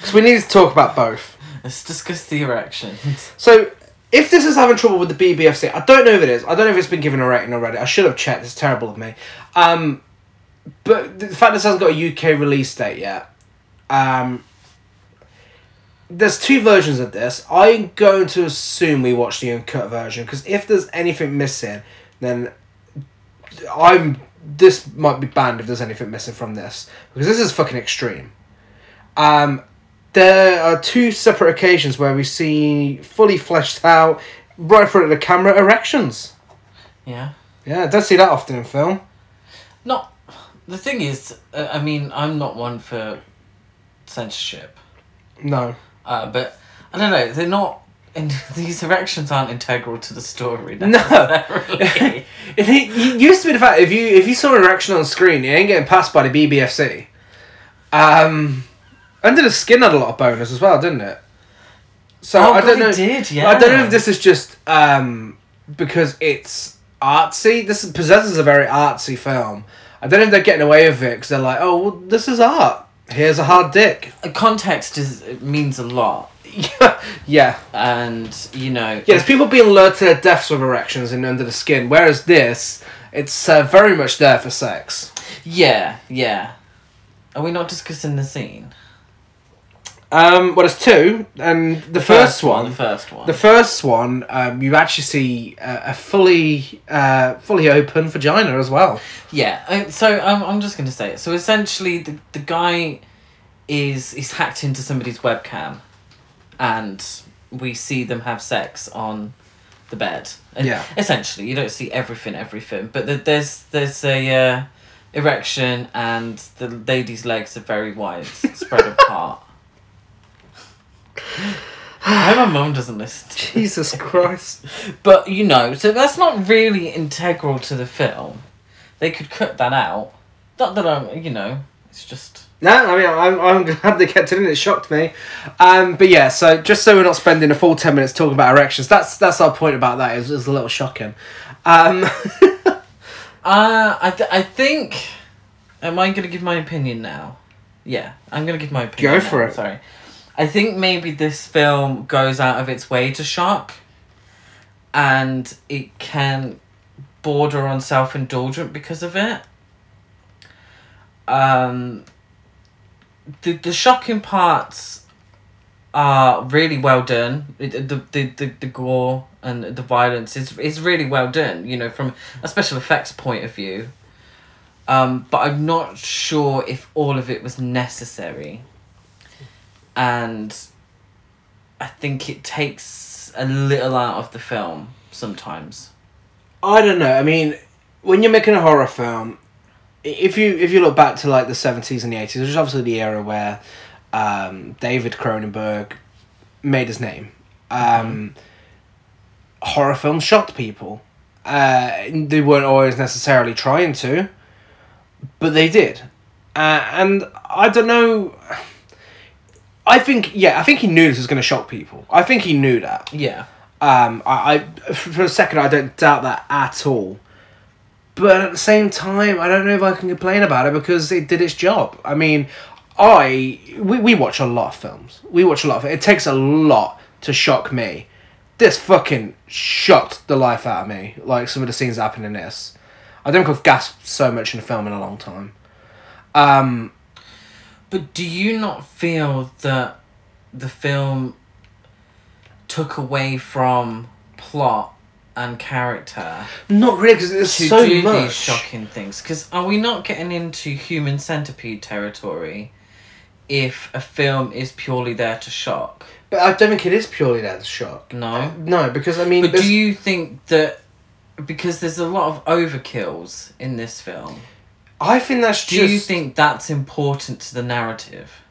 Because we need to talk about both. Let's discuss the erections. So, if this is having trouble with the BBFC, I don't know if it is. I don't know if it's been given a rating already. I should have checked. It's terrible of me. Um, but the fact this hasn't got a UK release date yet. Um, there's two versions of this. I'm going to assume we watch the uncut version because if there's anything missing, then I'm. This might be banned if there's anything missing from this because this is fucking extreme. Um, there are two separate occasions where we see fully fleshed out, right in front of the camera, erections. Yeah. Yeah, I don't see that often in film. Not. The thing is, uh, I mean, I'm not one for censorship, No. Uh, but I don't know. They're not. And these erections aren't integral to the story. No. it, it used to be the fact if you if you saw an erection on screen, you ain't getting passed by the BBFC. Um, Under the Skin had a lot of bonus as well, didn't it? So Oh, I don't know. it did, yeah. I don't know if this is just um, because it's artsy. This is Possessor's a very artsy film. I don't know if they're getting away with it because they're like, oh, well, this is art. Here's a hard dick. Context is it means a lot, yeah. and you know. Yeah, there's people being lured to their deaths with erections in Under the Skin, whereas this, it's uh, very much there for sex. Yeah, yeah. Are we not discussing the scene? Um, well, there's two, and the, first, one, The first one. the first one, um, you actually see a, a fully, uh, fully open vagina as well. Yeah, so I'm, I'm just going to say it. So essentially, the, the guy is he's hacked into somebody's webcam, and we see them have sex on the bed. And Yeah. Essentially, you don't see everything, everything, but the, there's there's a uh, erection, and the lady's legs are very wide, spread apart. I hope my mum doesn't listen. to Jesus Christ. But you know, so that's not really integral to the film. They could cut that out. Not that I'm, you know, it's just. No, I mean, I'm, I'm glad they kept it in. It shocked me. Um, but yeah, so just so we're not spending a full 10 minutes talking about erections, that's that's our point about that. It was, it was a little shocking. Um, Uh, I th- I think. Am I gonna give my opinion now? Yeah, I'm gonna give my opinion. Go now, for it. Sorry, I think maybe this film goes out of its way to shock, and it can border on self indulgent because of it. Um. The the shocking parts are really well done. It, the, the, the, the gore and the violence is is really well done. You know, from a special effects point of view. Um, but I'm not sure if all of it was necessary. And I think it takes a little out of the film sometimes. I don't know. I mean, when you're making a horror film, if you if you look back to like the seventies and the eighties, which is obviously the era where um, David Cronenberg made his name. Um, Horror films shocked people. Uh, they weren't always necessarily trying to, but they did. Uh, and I don't know. I think yeah, I think he knew this was going to shock people. I think he knew that. Yeah. Um, I, I for a second I don't doubt that at all. But at the same time, I don't know if I can complain about it because it did its job. I mean, I we, we watch a lot of films. We watch a lot of it. It takes a lot to shock me. This fucking shocked the life out of me. Like some of the scenes that happen in this. I don't think I've gasped so much in a film in a long time. Um, But do you not feel that the film took away from plot and character not really because there's to so do much. these shocking things? Because are we not getting into human centipede territory if a film is purely there to shock? But I don't think it is purely there to shock. No. No, because I mean, But there's- do you think that because there's a lot of overkills in this film, I think that's do just you think that's important to the narrative?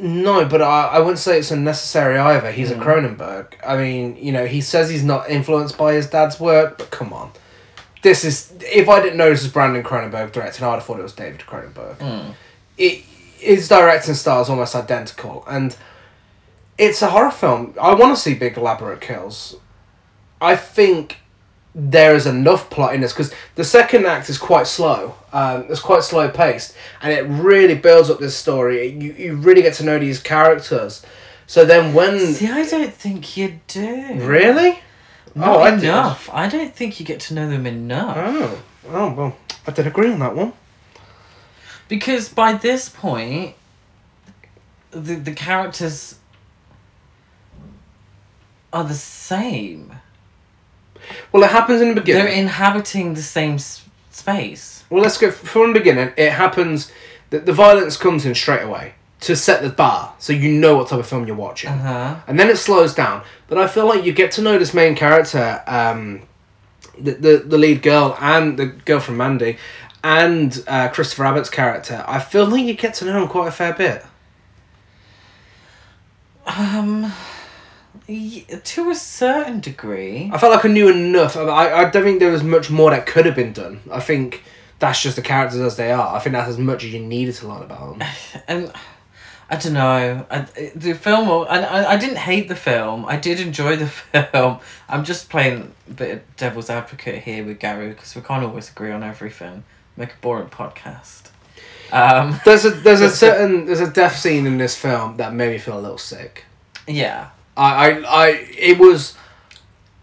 no, but I, I wouldn't say it's unnecessary either. He's a Cronenberg. I mean, you know, he says he's not influenced by his dad's work, but come on, this is if I didn't know this was Brandon Cronenberg directing, I'd have thought it was David Cronenberg. Mm. It his directing style is almost identical, and it's a horror film. I want to see big elaborate kills. I think there is enough plot in this because the second act is quite slow. Um, it's quite slow paced, and it really builds up this story. You you really get to know these characters. So then when See, I don't think you do. really, Not Oh, I did. enough. I, don't think you get to know them enough. oh oh well, I did agree on that one. Because by this point, the the characters are the same. Well, it happens in the beginning. They're inhabiting the same s- space. Well, let's go from the beginning. It happens that the violence comes in straight away to set the bar, so you know what type of film you're watching, Uh huh. and then it slows down. But I feel like you get to know this main character, um, the, the the lead girl and the girl from Mandy, and uh, Christopher Abbott's character. I feel like you get to know him quite a fair bit. Um, y- to a certain degree. I felt like I knew enough. I, I don't think there was much more that could have been done. I think that's just the characters as they are. I think that's as much as you needed to learn about them. and I don't know. I, the film, and I, I didn't hate the film. I did enjoy the film. I'm just playing a bit of devil's advocate here with Gary because we can't always agree on everything. Make a boring podcast. Um, There's a there's a certain there's a death scene in this film that made me feel a little sick. yeah. I I, I it was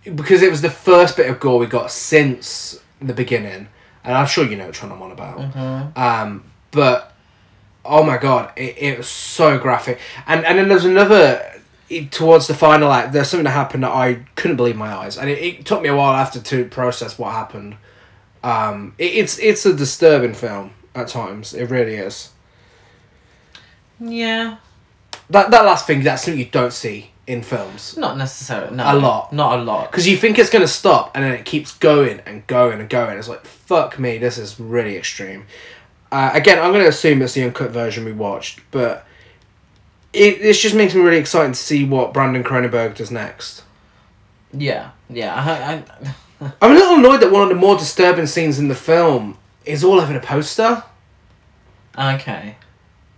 because it was the first bit of gore we got since the beginning, and I'm sure you know which one I'm on about. Mm-hmm. Um, but oh my god, it, it was so graphic, and and then there's another towards the final act. There's something that happened that I couldn't believe my eyes, and it, it took me a while after to process what happened. Um, it, it's it's a disturbing film at times. It really is. Yeah. That that last thing, that's something you don't see in films. Not necessarily. No. A lot. Not a lot. Because you think it's going to stop and then it keeps going and going and going. It's like, fuck me, this is really extreme. Uh, again, I'm going to assume it's the uncut version we watched, but it this just makes me really excited to see what Brandon Cronenberg does next. Yeah. Yeah. I, I, I'm a little annoyed that one of the more disturbing scenes in the film is all over the poster. okay.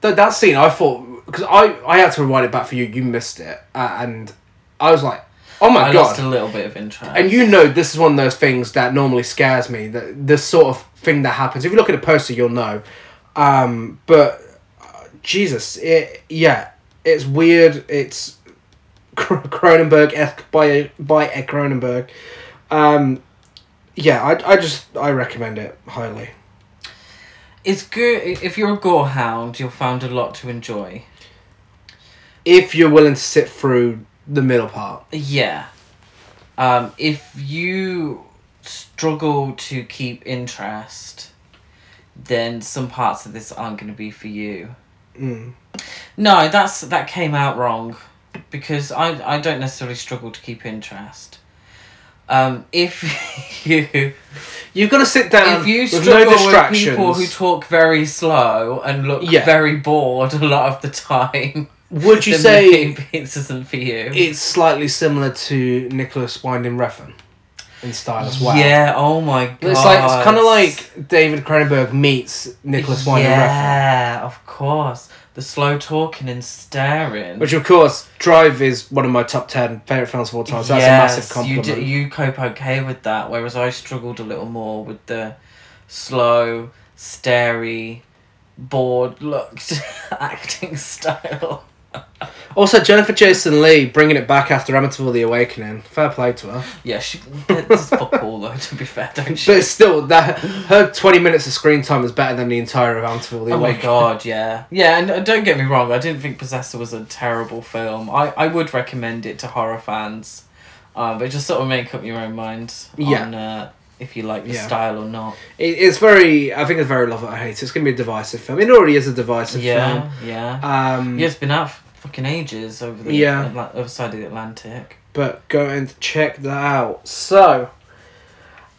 That, that scene, I thought, because I, I had to rewind it back for you, you missed it. Uh, and I was like, oh my I god. lost a little bit of interest. And you know, this is one of those things that normally scares me. That this sort of thing that happens. If you look at a poster, you'll know. Um, but uh, Jesus, it yeah, it's weird. It's Cronenberg esque by by Ed Cronenberg. Um, yeah, I I just I recommend it highly. It's good if you're a gorehound. You'll find a lot to enjoy. If you're willing to sit through the middle part. Yeah. Um, if you struggle to keep interest, then some parts of this aren't going to be for you. Mm. No, that's that came out wrong, because I I don't necessarily struggle to keep interest. Um, if you You've got to sit down if you with struggle no with people who talk very slow and look Yeah. very bored a lot of the time, Would you say maybe isn't for you? it's slightly similar to Nicolas Winding Refn in style as well? Yeah. Oh my god. It's like it's kind of like David Cronenberg meets Nicolas Winding Refn, Yeah, of course. The slow talking and staring. which of course Drive is one of my top ten favorite films of all time. So that's a massive compliment. You, d- you cope okay with that, whereas I struggled a little more with the slow, starey, bored looked acting style. Also, Jennifer Jason Lee bringing it back after Amityville: The Awakening. Fair play to her. Yeah, she that's fuck all though. To be fair, don't she? But still, that her twenty minutes of screen time is better than the entire of Amityville: The Oh my Awakening. god, yeah. Yeah, and uh, don't get me wrong, I didn't think Possessor was a terrible film. I, I would recommend it to horror fans. Um, but just sort of make up your own mind Yeah. on uh, if you like the Yeah. style or not. It, it's very. I think it's very love it or hate it. It's going to be a divisive film. It already is a divisive Yeah, film. yeah. Um, yeah, it's been out for fucking ages over the Yeah. Atla- other side of the Atlantic. but go and check that out. So,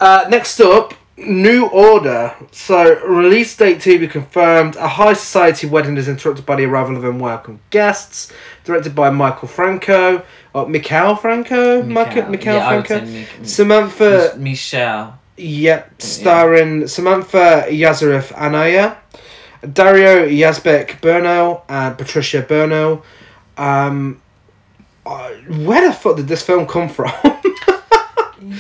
uh, next up, New Order. So, release date to be confirmed. A high society wedding is interrupted by the arrival of unwelcome guests. Directed by Michael Franco. Or Mikhail Franco? Michael, yeah, Franco. say Mi- Mi- Samantha. Mi- Michelle. Yep, starring Samantha Yazaref Anaya, Dario Yazbek Burno, and Patricia Burno. Um, uh, where the fuck did this film come from?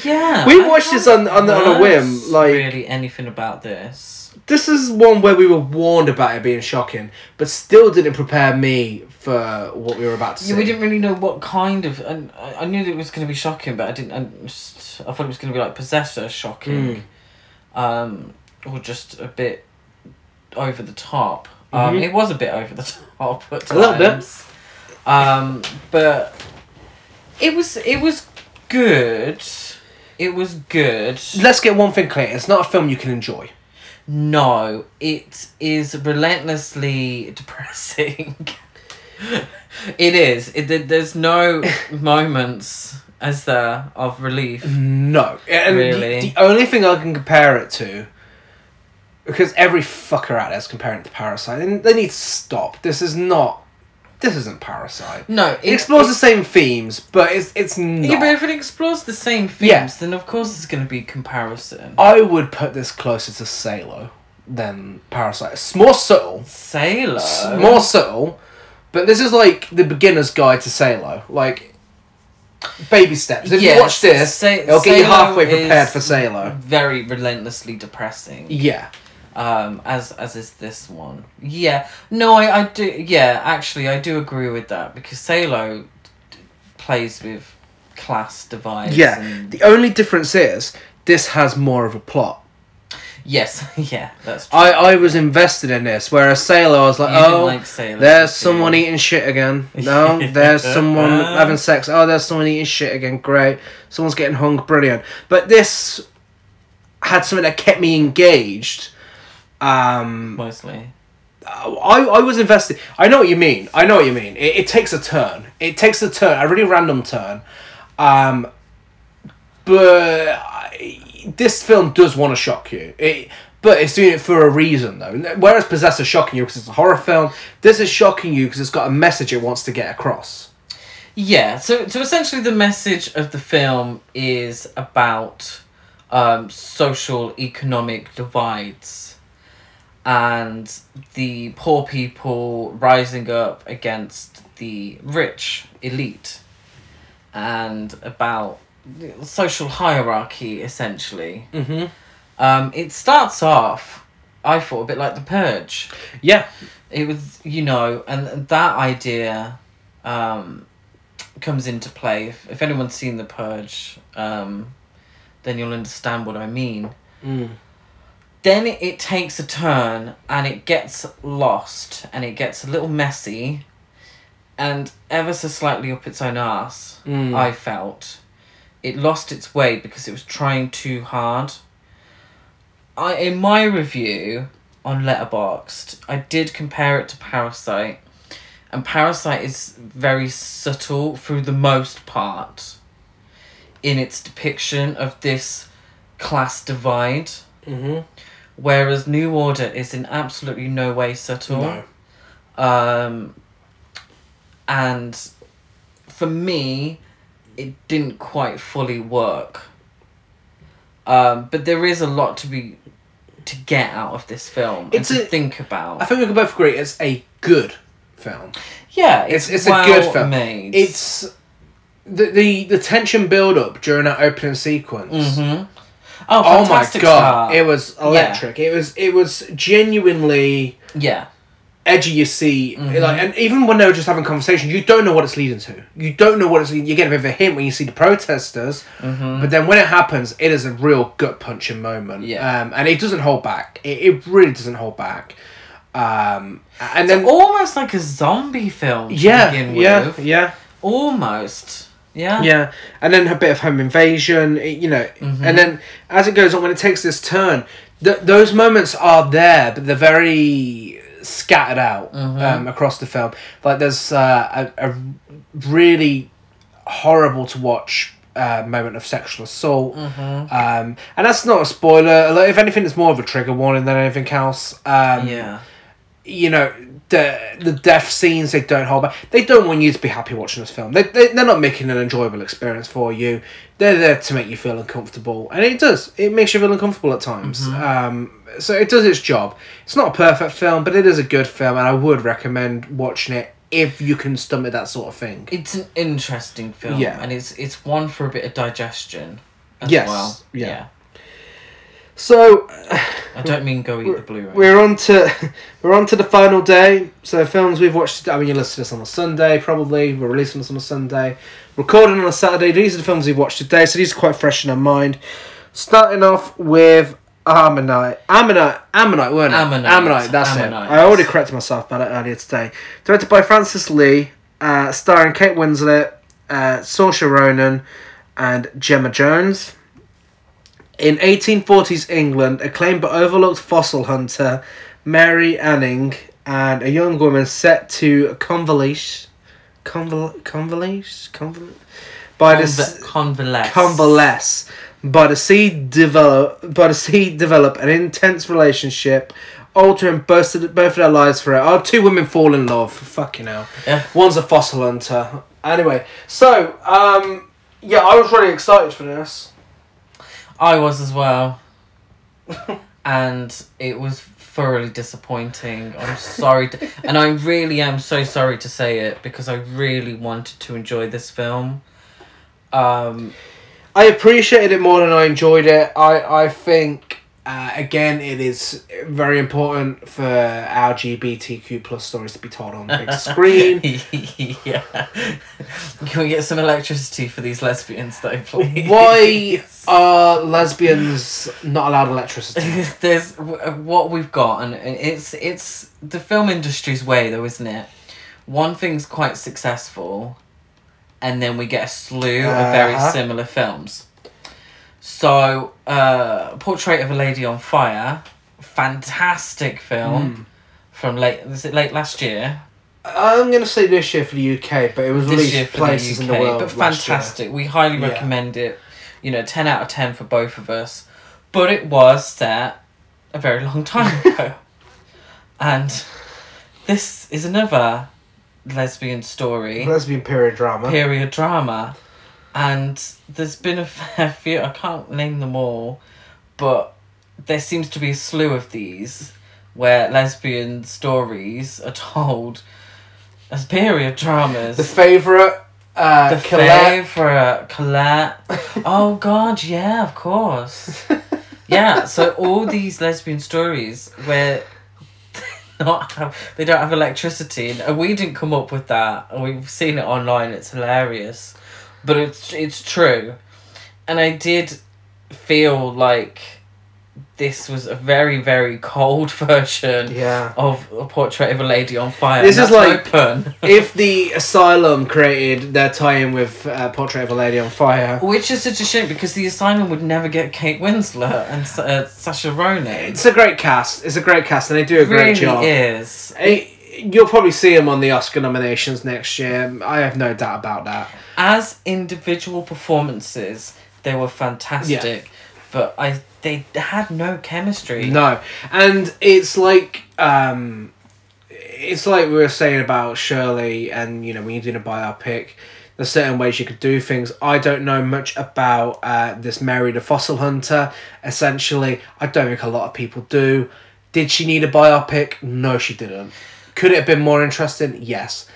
Yeah. We I watched this on- on the- on a whim, like- really anything about this. this is one where we were warned about it being shocking, but still didn't prepare me for what we were about to see. Yeah, we didn't really know what kind of, and I knew that it was going to be shocking, but I didn't. I, just, I thought it was going to be like possessor shocking, Hmm. um, or just a bit over the top. Um, Mhm. it was a bit over the top at times. A little bit. Um, but it was it was good. It was good. Let's get one thing clear: it's not a film you can enjoy. No, it is relentlessly depressing. it is. It, there's no moments as there of relief. No, and the- Really? the, only thing I can compare it to, because every fucker out there is comparing it to Parasite, and they need to stop. This is not. This isn't Parasite. No, It explores the same themes, but it's it's not. Yeah, but if it explores the same themes, Yeah. then of course there's going to be comparison. I would put this closer to Salo than Parasite. It's more subtle, Salo. more subtle, but this is like the beginner's guide to Salo. Like baby steps. If Yes, you watch this, Sa- it'll get you halfway prepared for Salo. Very relentlessly depressing. Yeah. Um as as is this one yeah no i i do yeah actually i do agree with that because salo d- plays with class divides Yeah. and- The only difference is this has more of a plot. yes yeah that's true. I, I was invested in this, whereas Salo I was like, You oh, like there's someone eating shit again. No, there's someone having sex. Oh, there's someone eating shit again. Great. Someone's getting hung. Brilliant. But this had something that kept me engaged. Um, mostly I, I was invested. I know what you mean. I know what you mean. It, it takes a turn. It takes a turn, a really random turn. Um, but I, this film does want to shock you. It, but it's doing it for a reason, though. Whereas Possessor shocking you because it's a horror film, this is shocking you because it's got a message it wants to get across. yeah so so essentially the message of the film is about um social economic divides and the poor people rising up against the rich elite and about social hierarchy essentially Mm-hmm. um, it starts off i thought a bit like the purge Yeah. it was you know and that idea um, comes into play if, if anyone's seen the purge um, then you'll understand what i mean Mm. Then it, takes a turn and it gets lost and it gets a little messy and ever so slightly up its own ass Mm. i felt it lost its way because it was trying too hard i in my review on letterboxd i did compare it to parasite and parasite is very subtle through the most part in its depiction of this class divide Mm-hmm. Whereas New Order is in absolutely no way subtle. No. Um, and for me, it didn't quite fully work. Um, but there is a lot to be to get out of this film It's and to a- think about. I think we can both agree it's a good film. yeah, It's it's, it's a good well film. Made. It's the the, the tension build up during that opening sequence. hmm Oh, Oh my god! start. It was electric. It was it was genuinely yeah. edge of your seat. Mhm. Like, and even when they were just having conversation, you don't know what it's leading to. You don't know what it's leading. You get a bit of a hint when you see the protesters, hmm but then when it happens, it is a real gut punching moment. Yeah. Um, and it doesn't hold back. It, it really doesn't hold back. Um, and then Almost like a zombie film. To yeah, begin yeah, yeah. Almost. Yeah. Yeah, and then a bit of home invasion, you know, Mhm. and then as it goes on, when it takes this turn, th- those moments are there, but they're very scattered out Mhm. um, across the film. Like there's uh, a, a really horrible to watch uh, moment of sexual assault. Mm-hmm. Um, and that's not a spoiler. Like, if anything, it's more of a trigger warning than anything else. Um, yeah. you know the the death scenes they don't hold back. They don't want you to be happy watching this film. They, they, they're not making an enjoyable experience for you. They're there to make you feel uncomfortable. And it does. It makes you feel uncomfortable at times. Um, so it does its job. It's not a perfect film but it is a good film and i would recommend watching it if you can stomach that sort of thing. It's an interesting film. Yeah. And it's it's one for a bit of digestion as Yes, well. yeah. So I don't mean go eat the Blu-ray. We're on to we're on to the final day. So films we've watched. I mean, you listen to this on a Sunday, probably. We're releasing this on a Sunday, recording on a Saturday. These are the films we've watched today, so these are quite fresh in our mind. Starting off with Ammonite, Ammonite, Ammonite, weren't it? Ammonite. Ammonite. That's Ammonite. it. I already corrected myself about it earlier today. Directed by Francis Lee, uh, starring Kate Winslet, uh, Saoirse Ronan, and Gemma Jones. In 1840s England, acclaimed but overlooked fossil hunter Mary Anning and a young woman set to convalesce, conval, convalesce, conval, by the convalesce. convalesce by the sea develop by the sea develop an intense relationship, altering both of, both of their lives for it. Oh, two women fall in love. Fucking hell. Yeah. One's a fossil hunter. Anyway, so um, yeah, I was really excited for this. I was as well. and it was thoroughly disappointing. I'm sorry to, and I really am so sorry to say it because I really wanted to enjoy this film. Um I appreciated it more than I enjoyed it. I I think uh, again it is very important for LGBTQ plus stories to be told on the big screen. yeah. Can we get some electricity for these lesbians though, please? Why are lesbians not allowed electricity? There's what we've got, and it's it's the film industry's way, though, isn't it? One thing's quite successful, and then we get a slew of very Uh-huh. similar films. So, uh, Portrait of a Lady on Fire, fantastic film Mm. from late. Was it late last year? I'm gonna say this year for the UK, but it was This released year for places the in UK, the world. but fantastic. We highly Yeah. recommend it. You know, ten out of ten for both of us. But it was set a very long time ago, and this is another lesbian story, Lesbian period drama. period drama, and there's been a fair few. I can't name them all, but there seems to be a slew of these where lesbian stories are told as period dramas the favourite, uh, the Colette. favorite Colette. oh God, yeah, of course. Yeah, so all these lesbian stories where not have they don't have electricity and we didn't come up with that and we've seen it online it's hilarious but it's it's true and i did feel like this was a very very cold version Yeah. of a portrait of a lady on fire This is like- no pun if the Asylum created their tie-in with uh, Portrait of a Lady on Fire, which is such a shame because the asylum would never get kate winslet and uh, saoirse ronan it's a great cast. It's a great cast, and they do a it great really job. is Eh, You'll probably see him on the Oscar nominations next year. I have no doubt about that. as individual performances, they were fantastic, but I they had no chemistry. No, and it's like um, it's like we were saying about Shirley, and you know when you're doing a biopic, there's certain ways you could do things. I don't know much about uh, this Mary the Fossil Hunter. Essentially, I don't think a lot of people do. Did she need a biopic? No, she didn't. Could it have been more interesting? Yes.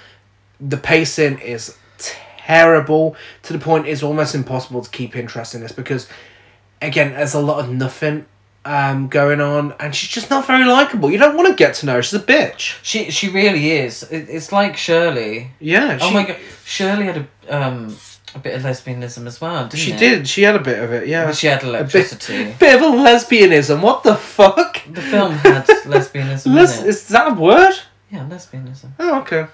The pacing is terrible to the point it's almost impossible to keep interest in this because again there's a lot of nothing um, going on and she's just not very likable you don't want to get to know her she's a bitch She she really is. It, it's like Shirley. yeah oh my god, Shirley had a um a bit of lesbianism as well, didn't she it? did she had a bit of it yeah she had a bit, electricity. bit of lesbianism what the fuck The film had lesbianism Les- in it. is that a word Yeah, lesbianism. oh okay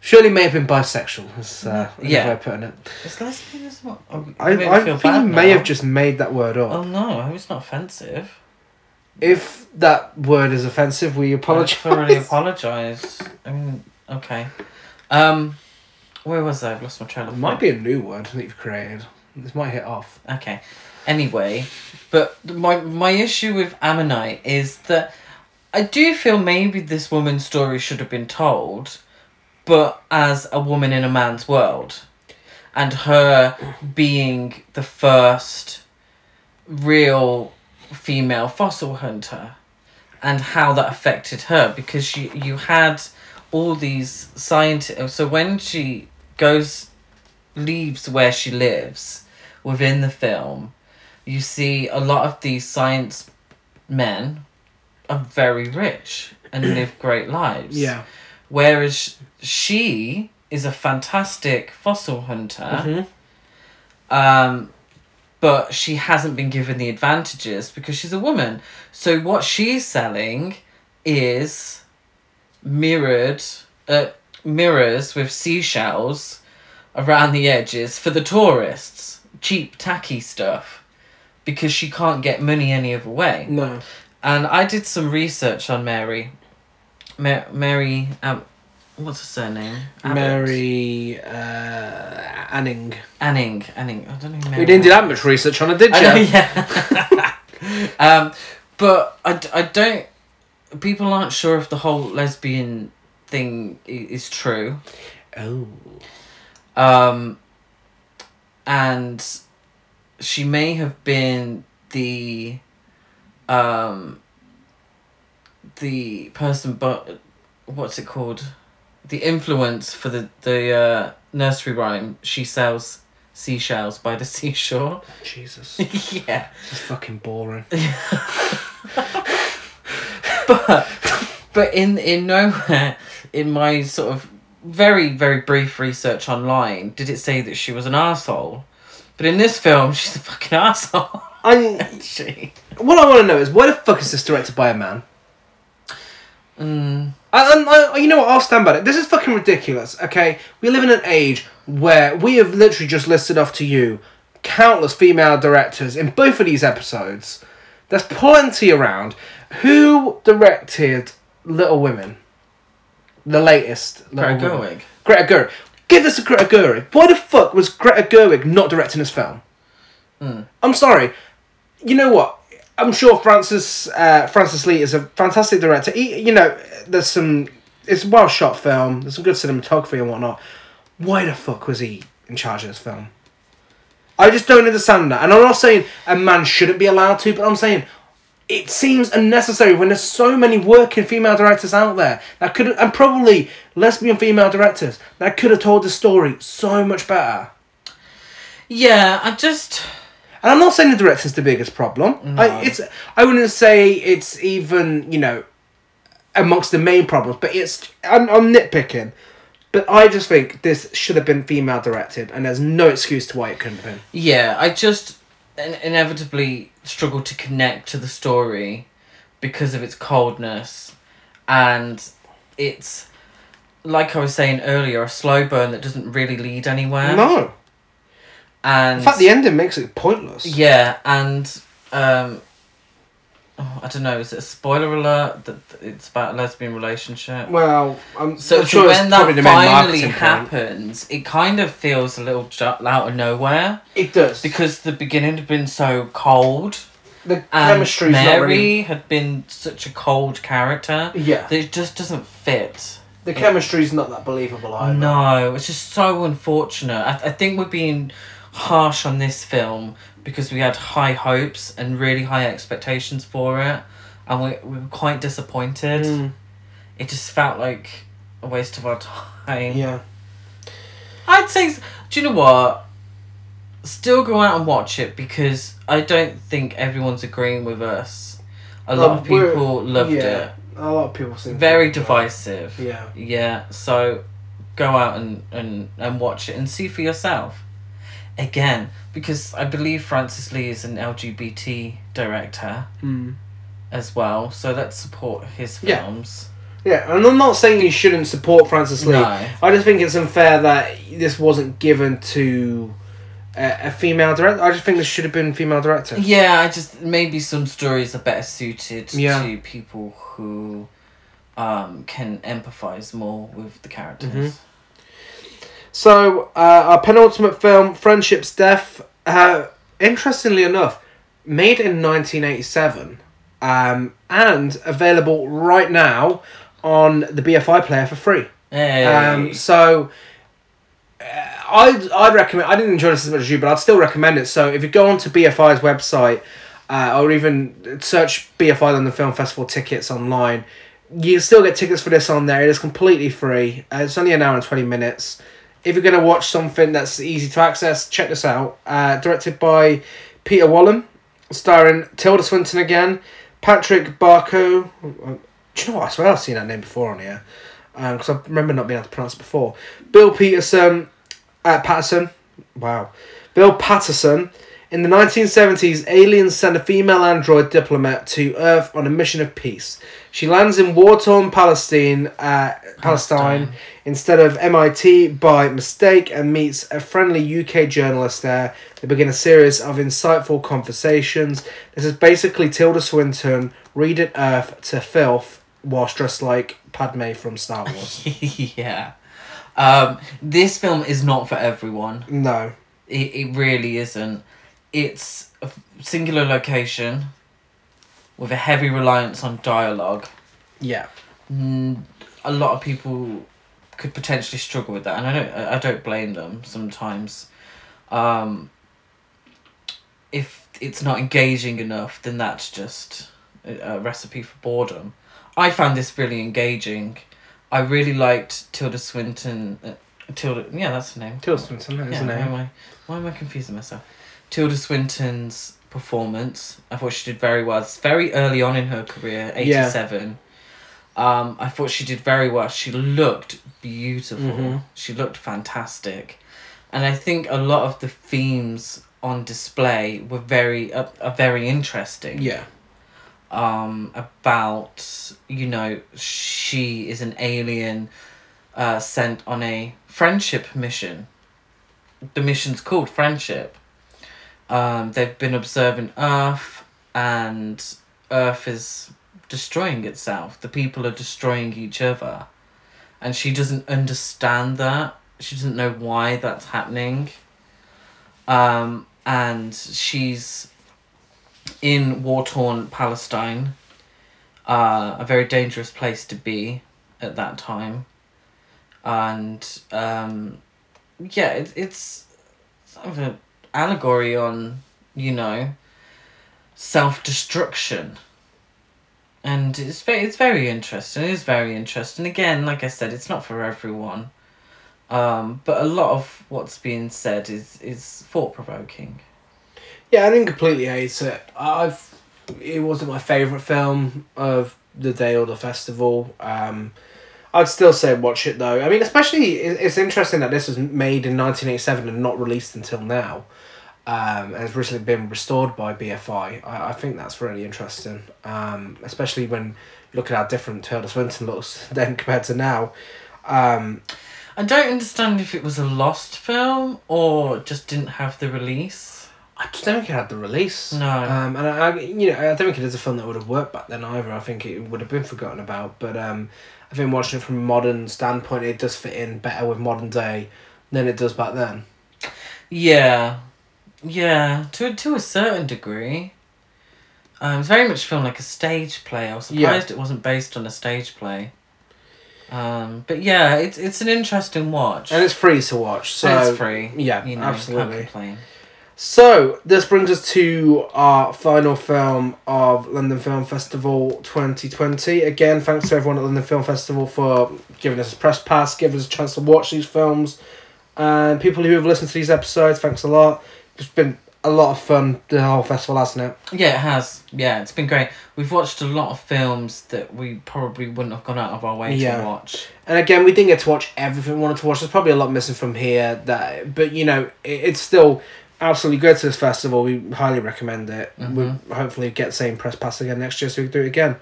Shirley may have been bisexual is uh, Yeah. way of putting it Is lesbianism? what- Oh, I, I feel think you may now. have just made that word up Oh no, I hope it's not offensive. if that word is offensive we I apologize thoroughly apologise. I mean, okay. Um, where was I? I've lost my trail of It might be a new word that you've created. This might hit off. Okay. Anyway, but my my issue with Ammonite is that I do feel maybe this woman's story should have been told, but as a woman in a man's world, and her being the first real female fossil hunter, and how that affected her because you you had all these scientists. Oh, so when she goes leaves where she lives within the film, you see a lot of these science men are very rich and live great lives. Yeah. Whereas she is a fantastic fossil hunter, Mm-hmm. um, but she hasn't been given the advantages because she's a woman. So what she's selling is mirrored uh, mirrors with seashells around the edges for the tourists. Cheap, tacky stuff. Because she can't get money any other way. No. And I did some research on Mary. Ma- Mary, um, what's her surname? Abbott. Mary uh, Anning. Anning. Anning. I don't know. Mary We didn't do that much research on it, did I know, you? yeah. um, but I don't. People aren't sure if the whole lesbian thing is true. Oh. Um, and she may have been the um, the person, but what's it called? The influence for the the uh, nursery rhyme. She sells seashells by the seashore. Jesus. yeah. this is fucking boring. but but in in nowhere in my sort of very very brief research online did it say that she was an asshole. But in this film, she's a fucking asshole. I, she. what I want to know is why the fuck is this directed by a man? Mm, I, and I, you know what? I'll stand by it. This is fucking ridiculous. Okay, we live in an age where we have literally just listed off to you countless female directors in both of these episodes. There's plenty around. Who directed Little Women? The latest. Little Greta Women? Gerwig. Greta Gerwig. Give this to Greta Gerwig. Why the fuck was Greta Gerwig not directing this film? Hmm. I'm sorry. You know what? I'm sure Francis uh, Francis Lee is a fantastic director. He, you know, there's some. It's a well shot film. There's some good cinematography and whatnot. Why the fuck was he in charge of this film? I just don't understand that. And I'm not saying a man shouldn't be allowed to, but I'm saying it seems unnecessary when there's so many working female directors out there that could and probably lesbian female directors that could have told the story so much better. Yeah, I just. And I'm not saying the directing's the biggest problem. I, it's I wouldn't say it's even you know amongst the main problems. But it's I'm, I'm nitpicking, but I just think this should have been female directed, and there's no excuse to why it couldn't have been. Yeah, I just in- inevitably struggle to connect to the story because of its coldness and it's like I was saying earlier, a slow burn that doesn't really lead anywhere. No, And in fact, the ending makes it pointless. Yeah, and um oh, I don't know, is it a spoiler alert that it's about a lesbian relationship? Well, I'm, So, I'm sure when that finally marketing point. happens, it kind of feels a little ju- out of nowhere It does because the beginning had been so cold. the chemistry. Mary really. had been such a cold character Yeah, that it just doesn't fit. the chemistry's not that believable either. No, it's just so unfortunate. I, I think we're being harsh on this film because we had high hopes and really high expectations for it, and we, we were quite disappointed. Mm, It just felt like a waste of our time. yeah. I'd say, do you know what? Still go out and watch it because I don't think everyone's agreeing with us. A lot Um, of people loved yeah, it. A lot of people seem Very it. divisive. Yeah. Yeah, so go out and, and, and watch it and see for yourself. Again, because I believe Francis Lee is an LGBT director Mm. as well, so let's support his films. Yeah, and I'm not saying you shouldn't support Francis Lee. No. I just think it's unfair that this wasn't given to a, a female director. I just think this should have been female director. Yeah, I just maybe some stories are better suited Yeah. to people who um, can empathize more with the characters. Mhm. So, uh, our penultimate film, Friendship's Death, uh, interestingly enough, made in 1987 um, and available right now on the BFI player for free. Hey. Um, so, uh, I'd, I'd recommend, I didn't enjoy this as much as you, but I'd still recommend it. So, if you go onto BFI's website uh, or even search BFI London Film Festival tickets online, you still get tickets for this on there. It is completely free. Uh, it's only an hour and 20 minutes. If you're going to watch something that's easy to access, check this out. Uh, directed by Peter Wollen, starring Tilda Swinton again, Patrick Barco. Do you know what? I swear I've seen that name before on here. Because I remember not being able to pronounce it before. Bill Peterson, uh, Paterson. Wow. Bill Paterson. In the 1970s, aliens send a female android diplomat to Earth on a mission of peace. She lands in war-torn Palestine, uh, Palestine, Palestine. instead of MIT by mistake and meets a friendly UK journalist there. They begin a series of insightful conversations. This is basically Tilda Swinton reading Earth to filth whilst dressed like Padme from Star Wars. yeah. Um, this film is not for everyone. no. It, it really isn't. It's a singular location with a heavy reliance on dialogue. Yeah. Mm, a lot of people could potentially struggle with that, and I don't. I don't blame them. Sometimes, um, if it's not engaging enough, then that's just a, a recipe for boredom. I found this really engaging. I really liked Tilda Swinton. Uh, Tilda, yeah, that's her name. Tilda Swinton, that is Yeah, her why am. I, why am I confusing myself? Tilda Swinton's performance, I thought she did very well. It's very early on in her career, Yeah. 87. Um, I thought she did very well. She looked beautiful. Mhm. She looked fantastic. And I think a lot of the themes on display were very uh, are very interesting Yeah. um, about you know she is an alien uh, sent on a friendship mission. The mission's called friendship. Um, they've been observing Earth, and Earth is destroying itself. The people are destroying each other, and she doesn't understand that. She doesn't know why that's happening. Um, and she's in war torn Palestine, uh, a very dangerous place to be at that time. And um, yeah, it, it's sort of an allegory on, you know, self destruction. And it's very, it's very interesting. It is very interesting. Again, like I said, it's not for everyone. Um, but a lot of what's being said is, is thought provoking. Yeah, I didn't completely hate it. I've. It wasn't my favorite film of the day or the festival. Um, I'd still say watch it though. I mean, especially it's interesting that this was made in nineteen eighty seven and not released until now. Um, and has recently been restored by BFI. I, I think that's really interesting, um, especially when you look at how different Tilda Swinton looks then compared to now. Um, I don't understand if it was a lost film or just didn't have the release. I just don't think it had the release. No. Um, and I, I, you know, I don't think it is a film that would have worked back then either. I think it would have been forgotten about. But um, I think watching it from a modern standpoint, it does fit in better with modern day than it does back then. Yeah, yeah, to to a certain degree. Um, it's very much filmed like a stage play. I was Yeah. surprised it wasn't based on a stage play. Um, but yeah, it's it's an interesting watch. And it's free to watch. So And it's free. Yeah, you know, absolutely. So this brings us to our final film of London Film Festival 2020. Again, thanks to everyone at London Film Festival for giving us a press pass, giving us a chance to watch these films. And people who have listened to these episodes, thanks a lot. It's been a lot of fun the whole festival, hasn't it? Yeah, it has. Yeah, it's been great. We've watched a lot of films that we probably wouldn't have gone out of our way Yeah. to watch. And again, we didn't get to watch everything we wanted to watch. There's probably a lot missing from here. That, but you know, it, it's still absolutely good to this festival. We highly recommend it. We'll hopefully get the same press pass again next year, so we can do it again.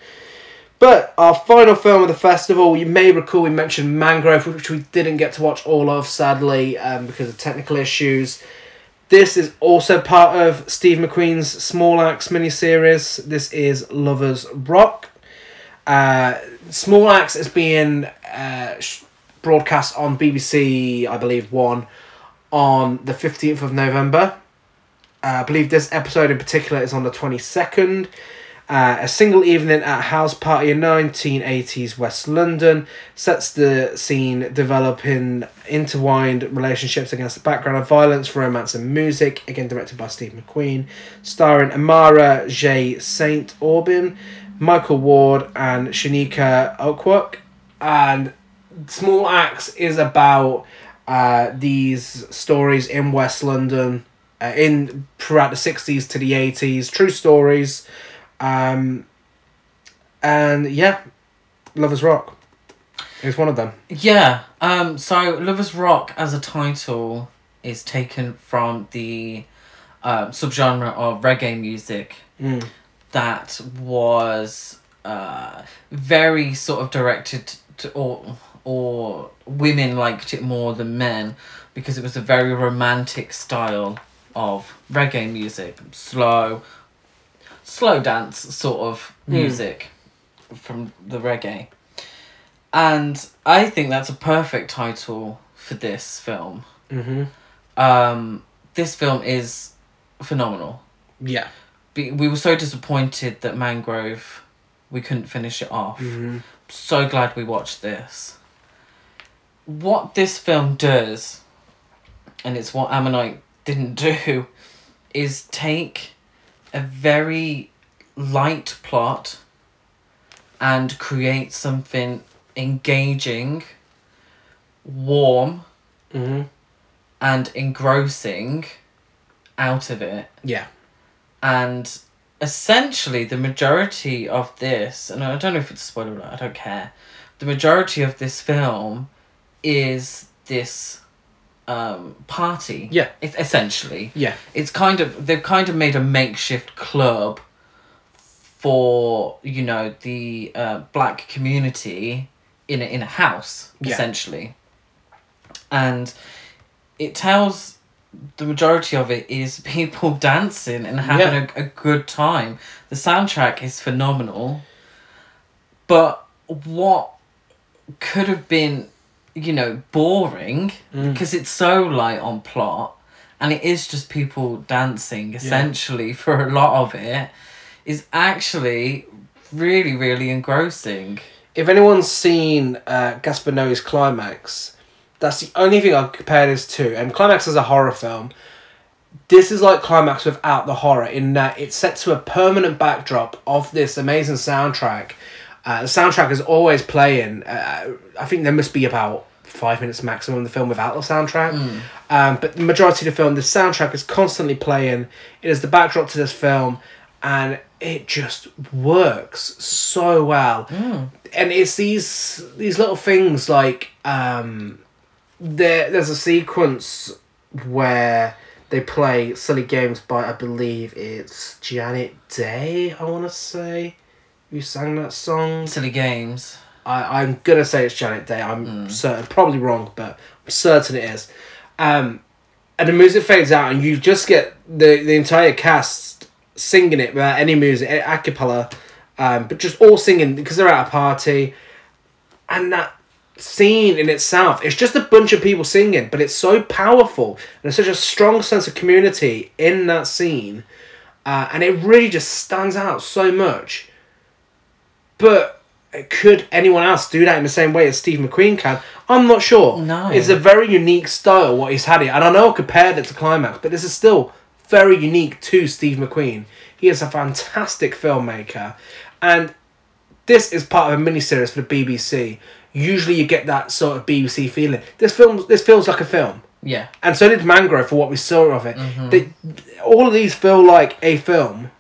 But our final film of the festival, you may recall we mentioned Mangrove, which we didn't get to watch all of, sadly, um, because of technical issues. This is also part of Steve McQueen's Small Axe miniseries. This is Lovers Rock. Uh, Small Axe is being uh, broadcast on BBC, I believe, One on the 15th of November. Uh, I believe this episode in particular is on the 22nd. Uh, a single evening at a house party in 1980s West London sets the scene developing intertwined relationships against the background of violence, romance, and music. Again, directed by Steve McQueen, starring Amara J. Saint Aubin, Michael Ward, and Shaniqua Okwok. And Small Axe is about uh, these stories in West London, uh, in throughout the sixties to the eighties, true stories, um, and yeah, Lovers Rock is one of them. Yeah. Um. So, Lovers Rock as a title is taken from the um, subgenre of reggae music Mm. that was uh, very sort of directed to or or women liked it more than men because it was a very romantic style of reggae music, slow, slow dance sort of music from the reggae. And I think that's a perfect title for this film. Mm-hmm. Um, this film is phenomenal. Yeah. We were so disappointed that Mangrove, we couldn't finish it off. Mm-hmm. So glad we watched this. What this film does, and it's what Ammonite didn't do, is take a very light plot and create something engaging, warm, Mm-hmm. and engrossing out of it. Yeah. And essentially, the majority of this, and I don't know if it's a spoiler alert, I don't care. The majority of this film is this um, party. Yeah. It's essentially. Yeah. It's kind of, they've kind of made a makeshift club for, you know, the uh, black community in a, in a house, Yeah. essentially. And it tells the majority of it is people dancing and having a, a good time. The soundtrack is phenomenal. But what could have been, you know, boring Mm. because it's so light on plot and it is just people dancing essentially for a lot of it is actually really, really engrossing. If anyone's seen uh, Gaspar Noé's Climax, that's the only thing I'd compare this to. And Climax is a horror film. This is like Climax without the horror in that it's set to a permanent backdrop of this amazing soundtrack. Uh, the soundtrack is always playing. Uh, I think there must be about five minutes maximum of the film without the soundtrack. Um, but the majority of the film, the soundtrack is constantly playing. It is the backdrop to this film, and it just works so well. And it's these these little things like um, there there's a sequence where they play silly games by I believe it's Janet Kay. I want to say who sang that song. Silly games. I, I'm gonna say it's Janet Kay. I'm certain, probably wrong, but I'm certain it is. Um, and the music fades out, and you just get the the entire cast singing it without any music, a a cappella, um, but just all singing because they're at a party, and that scene in itself, it's just a bunch of people singing, but it's so powerful and there's such a strong sense of community in that scene, uh, and it really just stands out so much. But uh, could anyone else do that in the same way as Steve McQueen can? I'm not sure. No. It's a very unique style what he's had here. And I know I compared it to Climax, but this is still very unique to Steve McQueen. He is a fantastic filmmaker. And this is part of a miniseries for the BBC. Usually you get that sort of BBC feeling. This film this feels like a film. Yeah. And so did Mangrove for what we saw of it. Mm-hmm. They, all of these feel like a film,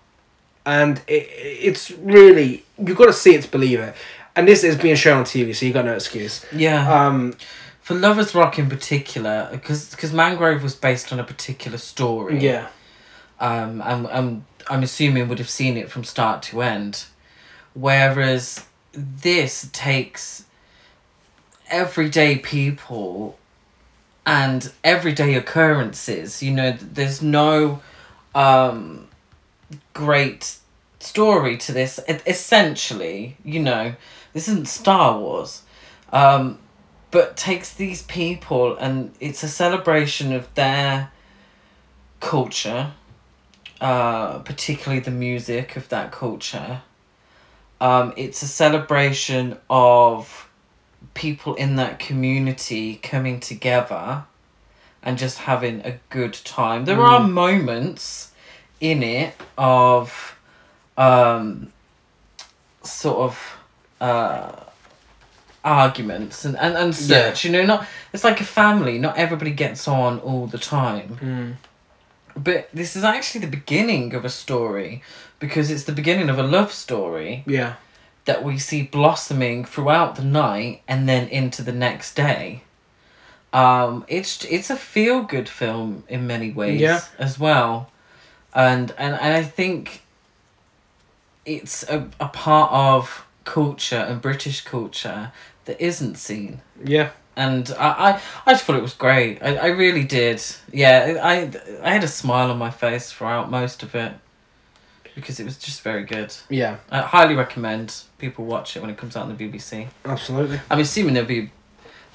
and it, it's really you've got to see it to believe it. And this is being shown on TV, so you got no excuse. Yeah. Um, For Lovers Rock in particular, because Mangrove was based on a particular story. yeah, Um, and I'm, I'm assuming would have seen it from start to end. Whereas this takes everyday people and everyday occurrences. You know, there's no um, great story to this. E- essentially, you know, this isn't Star Wars. Um, but takes these people and it's a celebration of their culture, uh, particularly the music of that culture. Um, it's a celebration of people in that community coming together and just having a good time. There are moments in it of um, sort of uh, arguments and, and, and Yeah. such. You know, not it's like a family. Not everybody gets on all the time. But this is actually the beginning of a story because it's the beginning of a love story yeah, that we see blossoming throughout the night and then into the next day. Um, it's it's a feel good film in many ways Yeah. as well, and and and I think it's a, a part of culture and British culture that isn't seen yeah. and I, I, I just thought it was great. I, I really did. Yeah, I, I had a smile on my face throughout most of it because it was just very good. Yeah, I highly recommend people watch it when it comes out on the BBC. absolutely. I'm assuming there'll be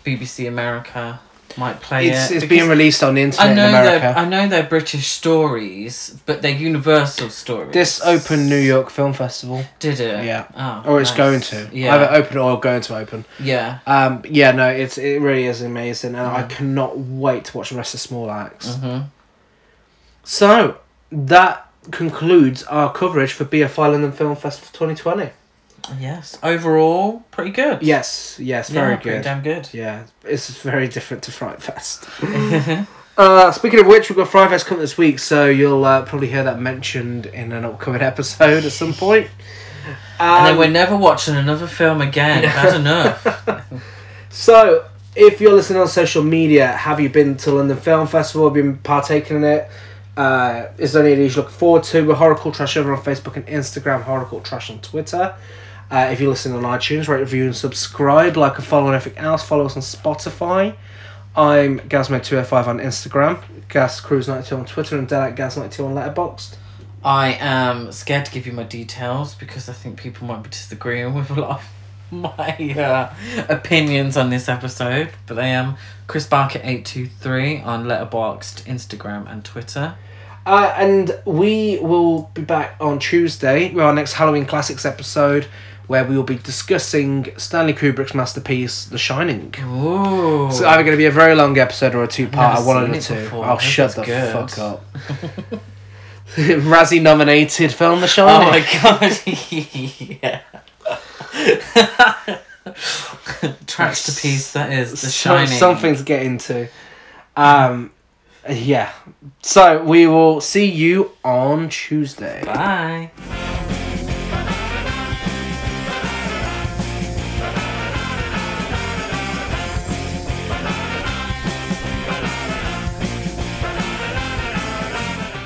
BBC America might play It's it. it's being released on the internet I in know America. I know they're British stories, but they're Universal stories. This open New York Film Festival. did it? Yeah. Oh, Or it's nice. going to. Yeah. Either open or going to open. Yeah. Um, yeah, no, it's it really is amazing, and Mm. I cannot wait to watch the rest of Small Axe. Mhm. So that concludes our coverage for BFI London Film Festival twenty twenty. Yes. Overall, pretty good. Yes, yes, very Yeah, good. Damn good. Yeah, it's very different to Fright Fest. uh, speaking of which, we've got Fright Fest coming this week, so you'll uh, probably hear that mentioned in an upcoming episode at some point. And then Um, we're never watching another film again. Bad enough. So, if you're listening on social media, have you been to London Film Festival? Have you been partaking in it? Uh, is there any of these you look forward to? We're Horror Trash over on Facebook and Instagram, Horror Cult Trash on Twitter. Uh, if you're listening on iTunes, rate, review, and subscribe. Like and follow and everything else. Follow us on Spotify. I'm Gazmo205 on Instagram, GasCruise92 on Twitter, and Dead Gaz92 on Letterboxd. I am scared to give you my details because I think people might be disagreeing with a lot of my uh, opinions on this episode. But I am Chris Barker eight two three on Letterboxd, Instagram, and Twitter. Uh, and we will be back on Tuesday with our next Halloween Classics episode, where we will be discussing Stanley Kubrick's masterpiece, The Shining. Ooh. It's either going to be a very long episode or a two part. One of the two. before. I'll shut the good. fuck up. Razzie nominated film, The Shining. oh my god! yeah. Trash to piece. That is the So- shining. Something to get into. Um, Yeah. So we will see you on Tuesday. Bye.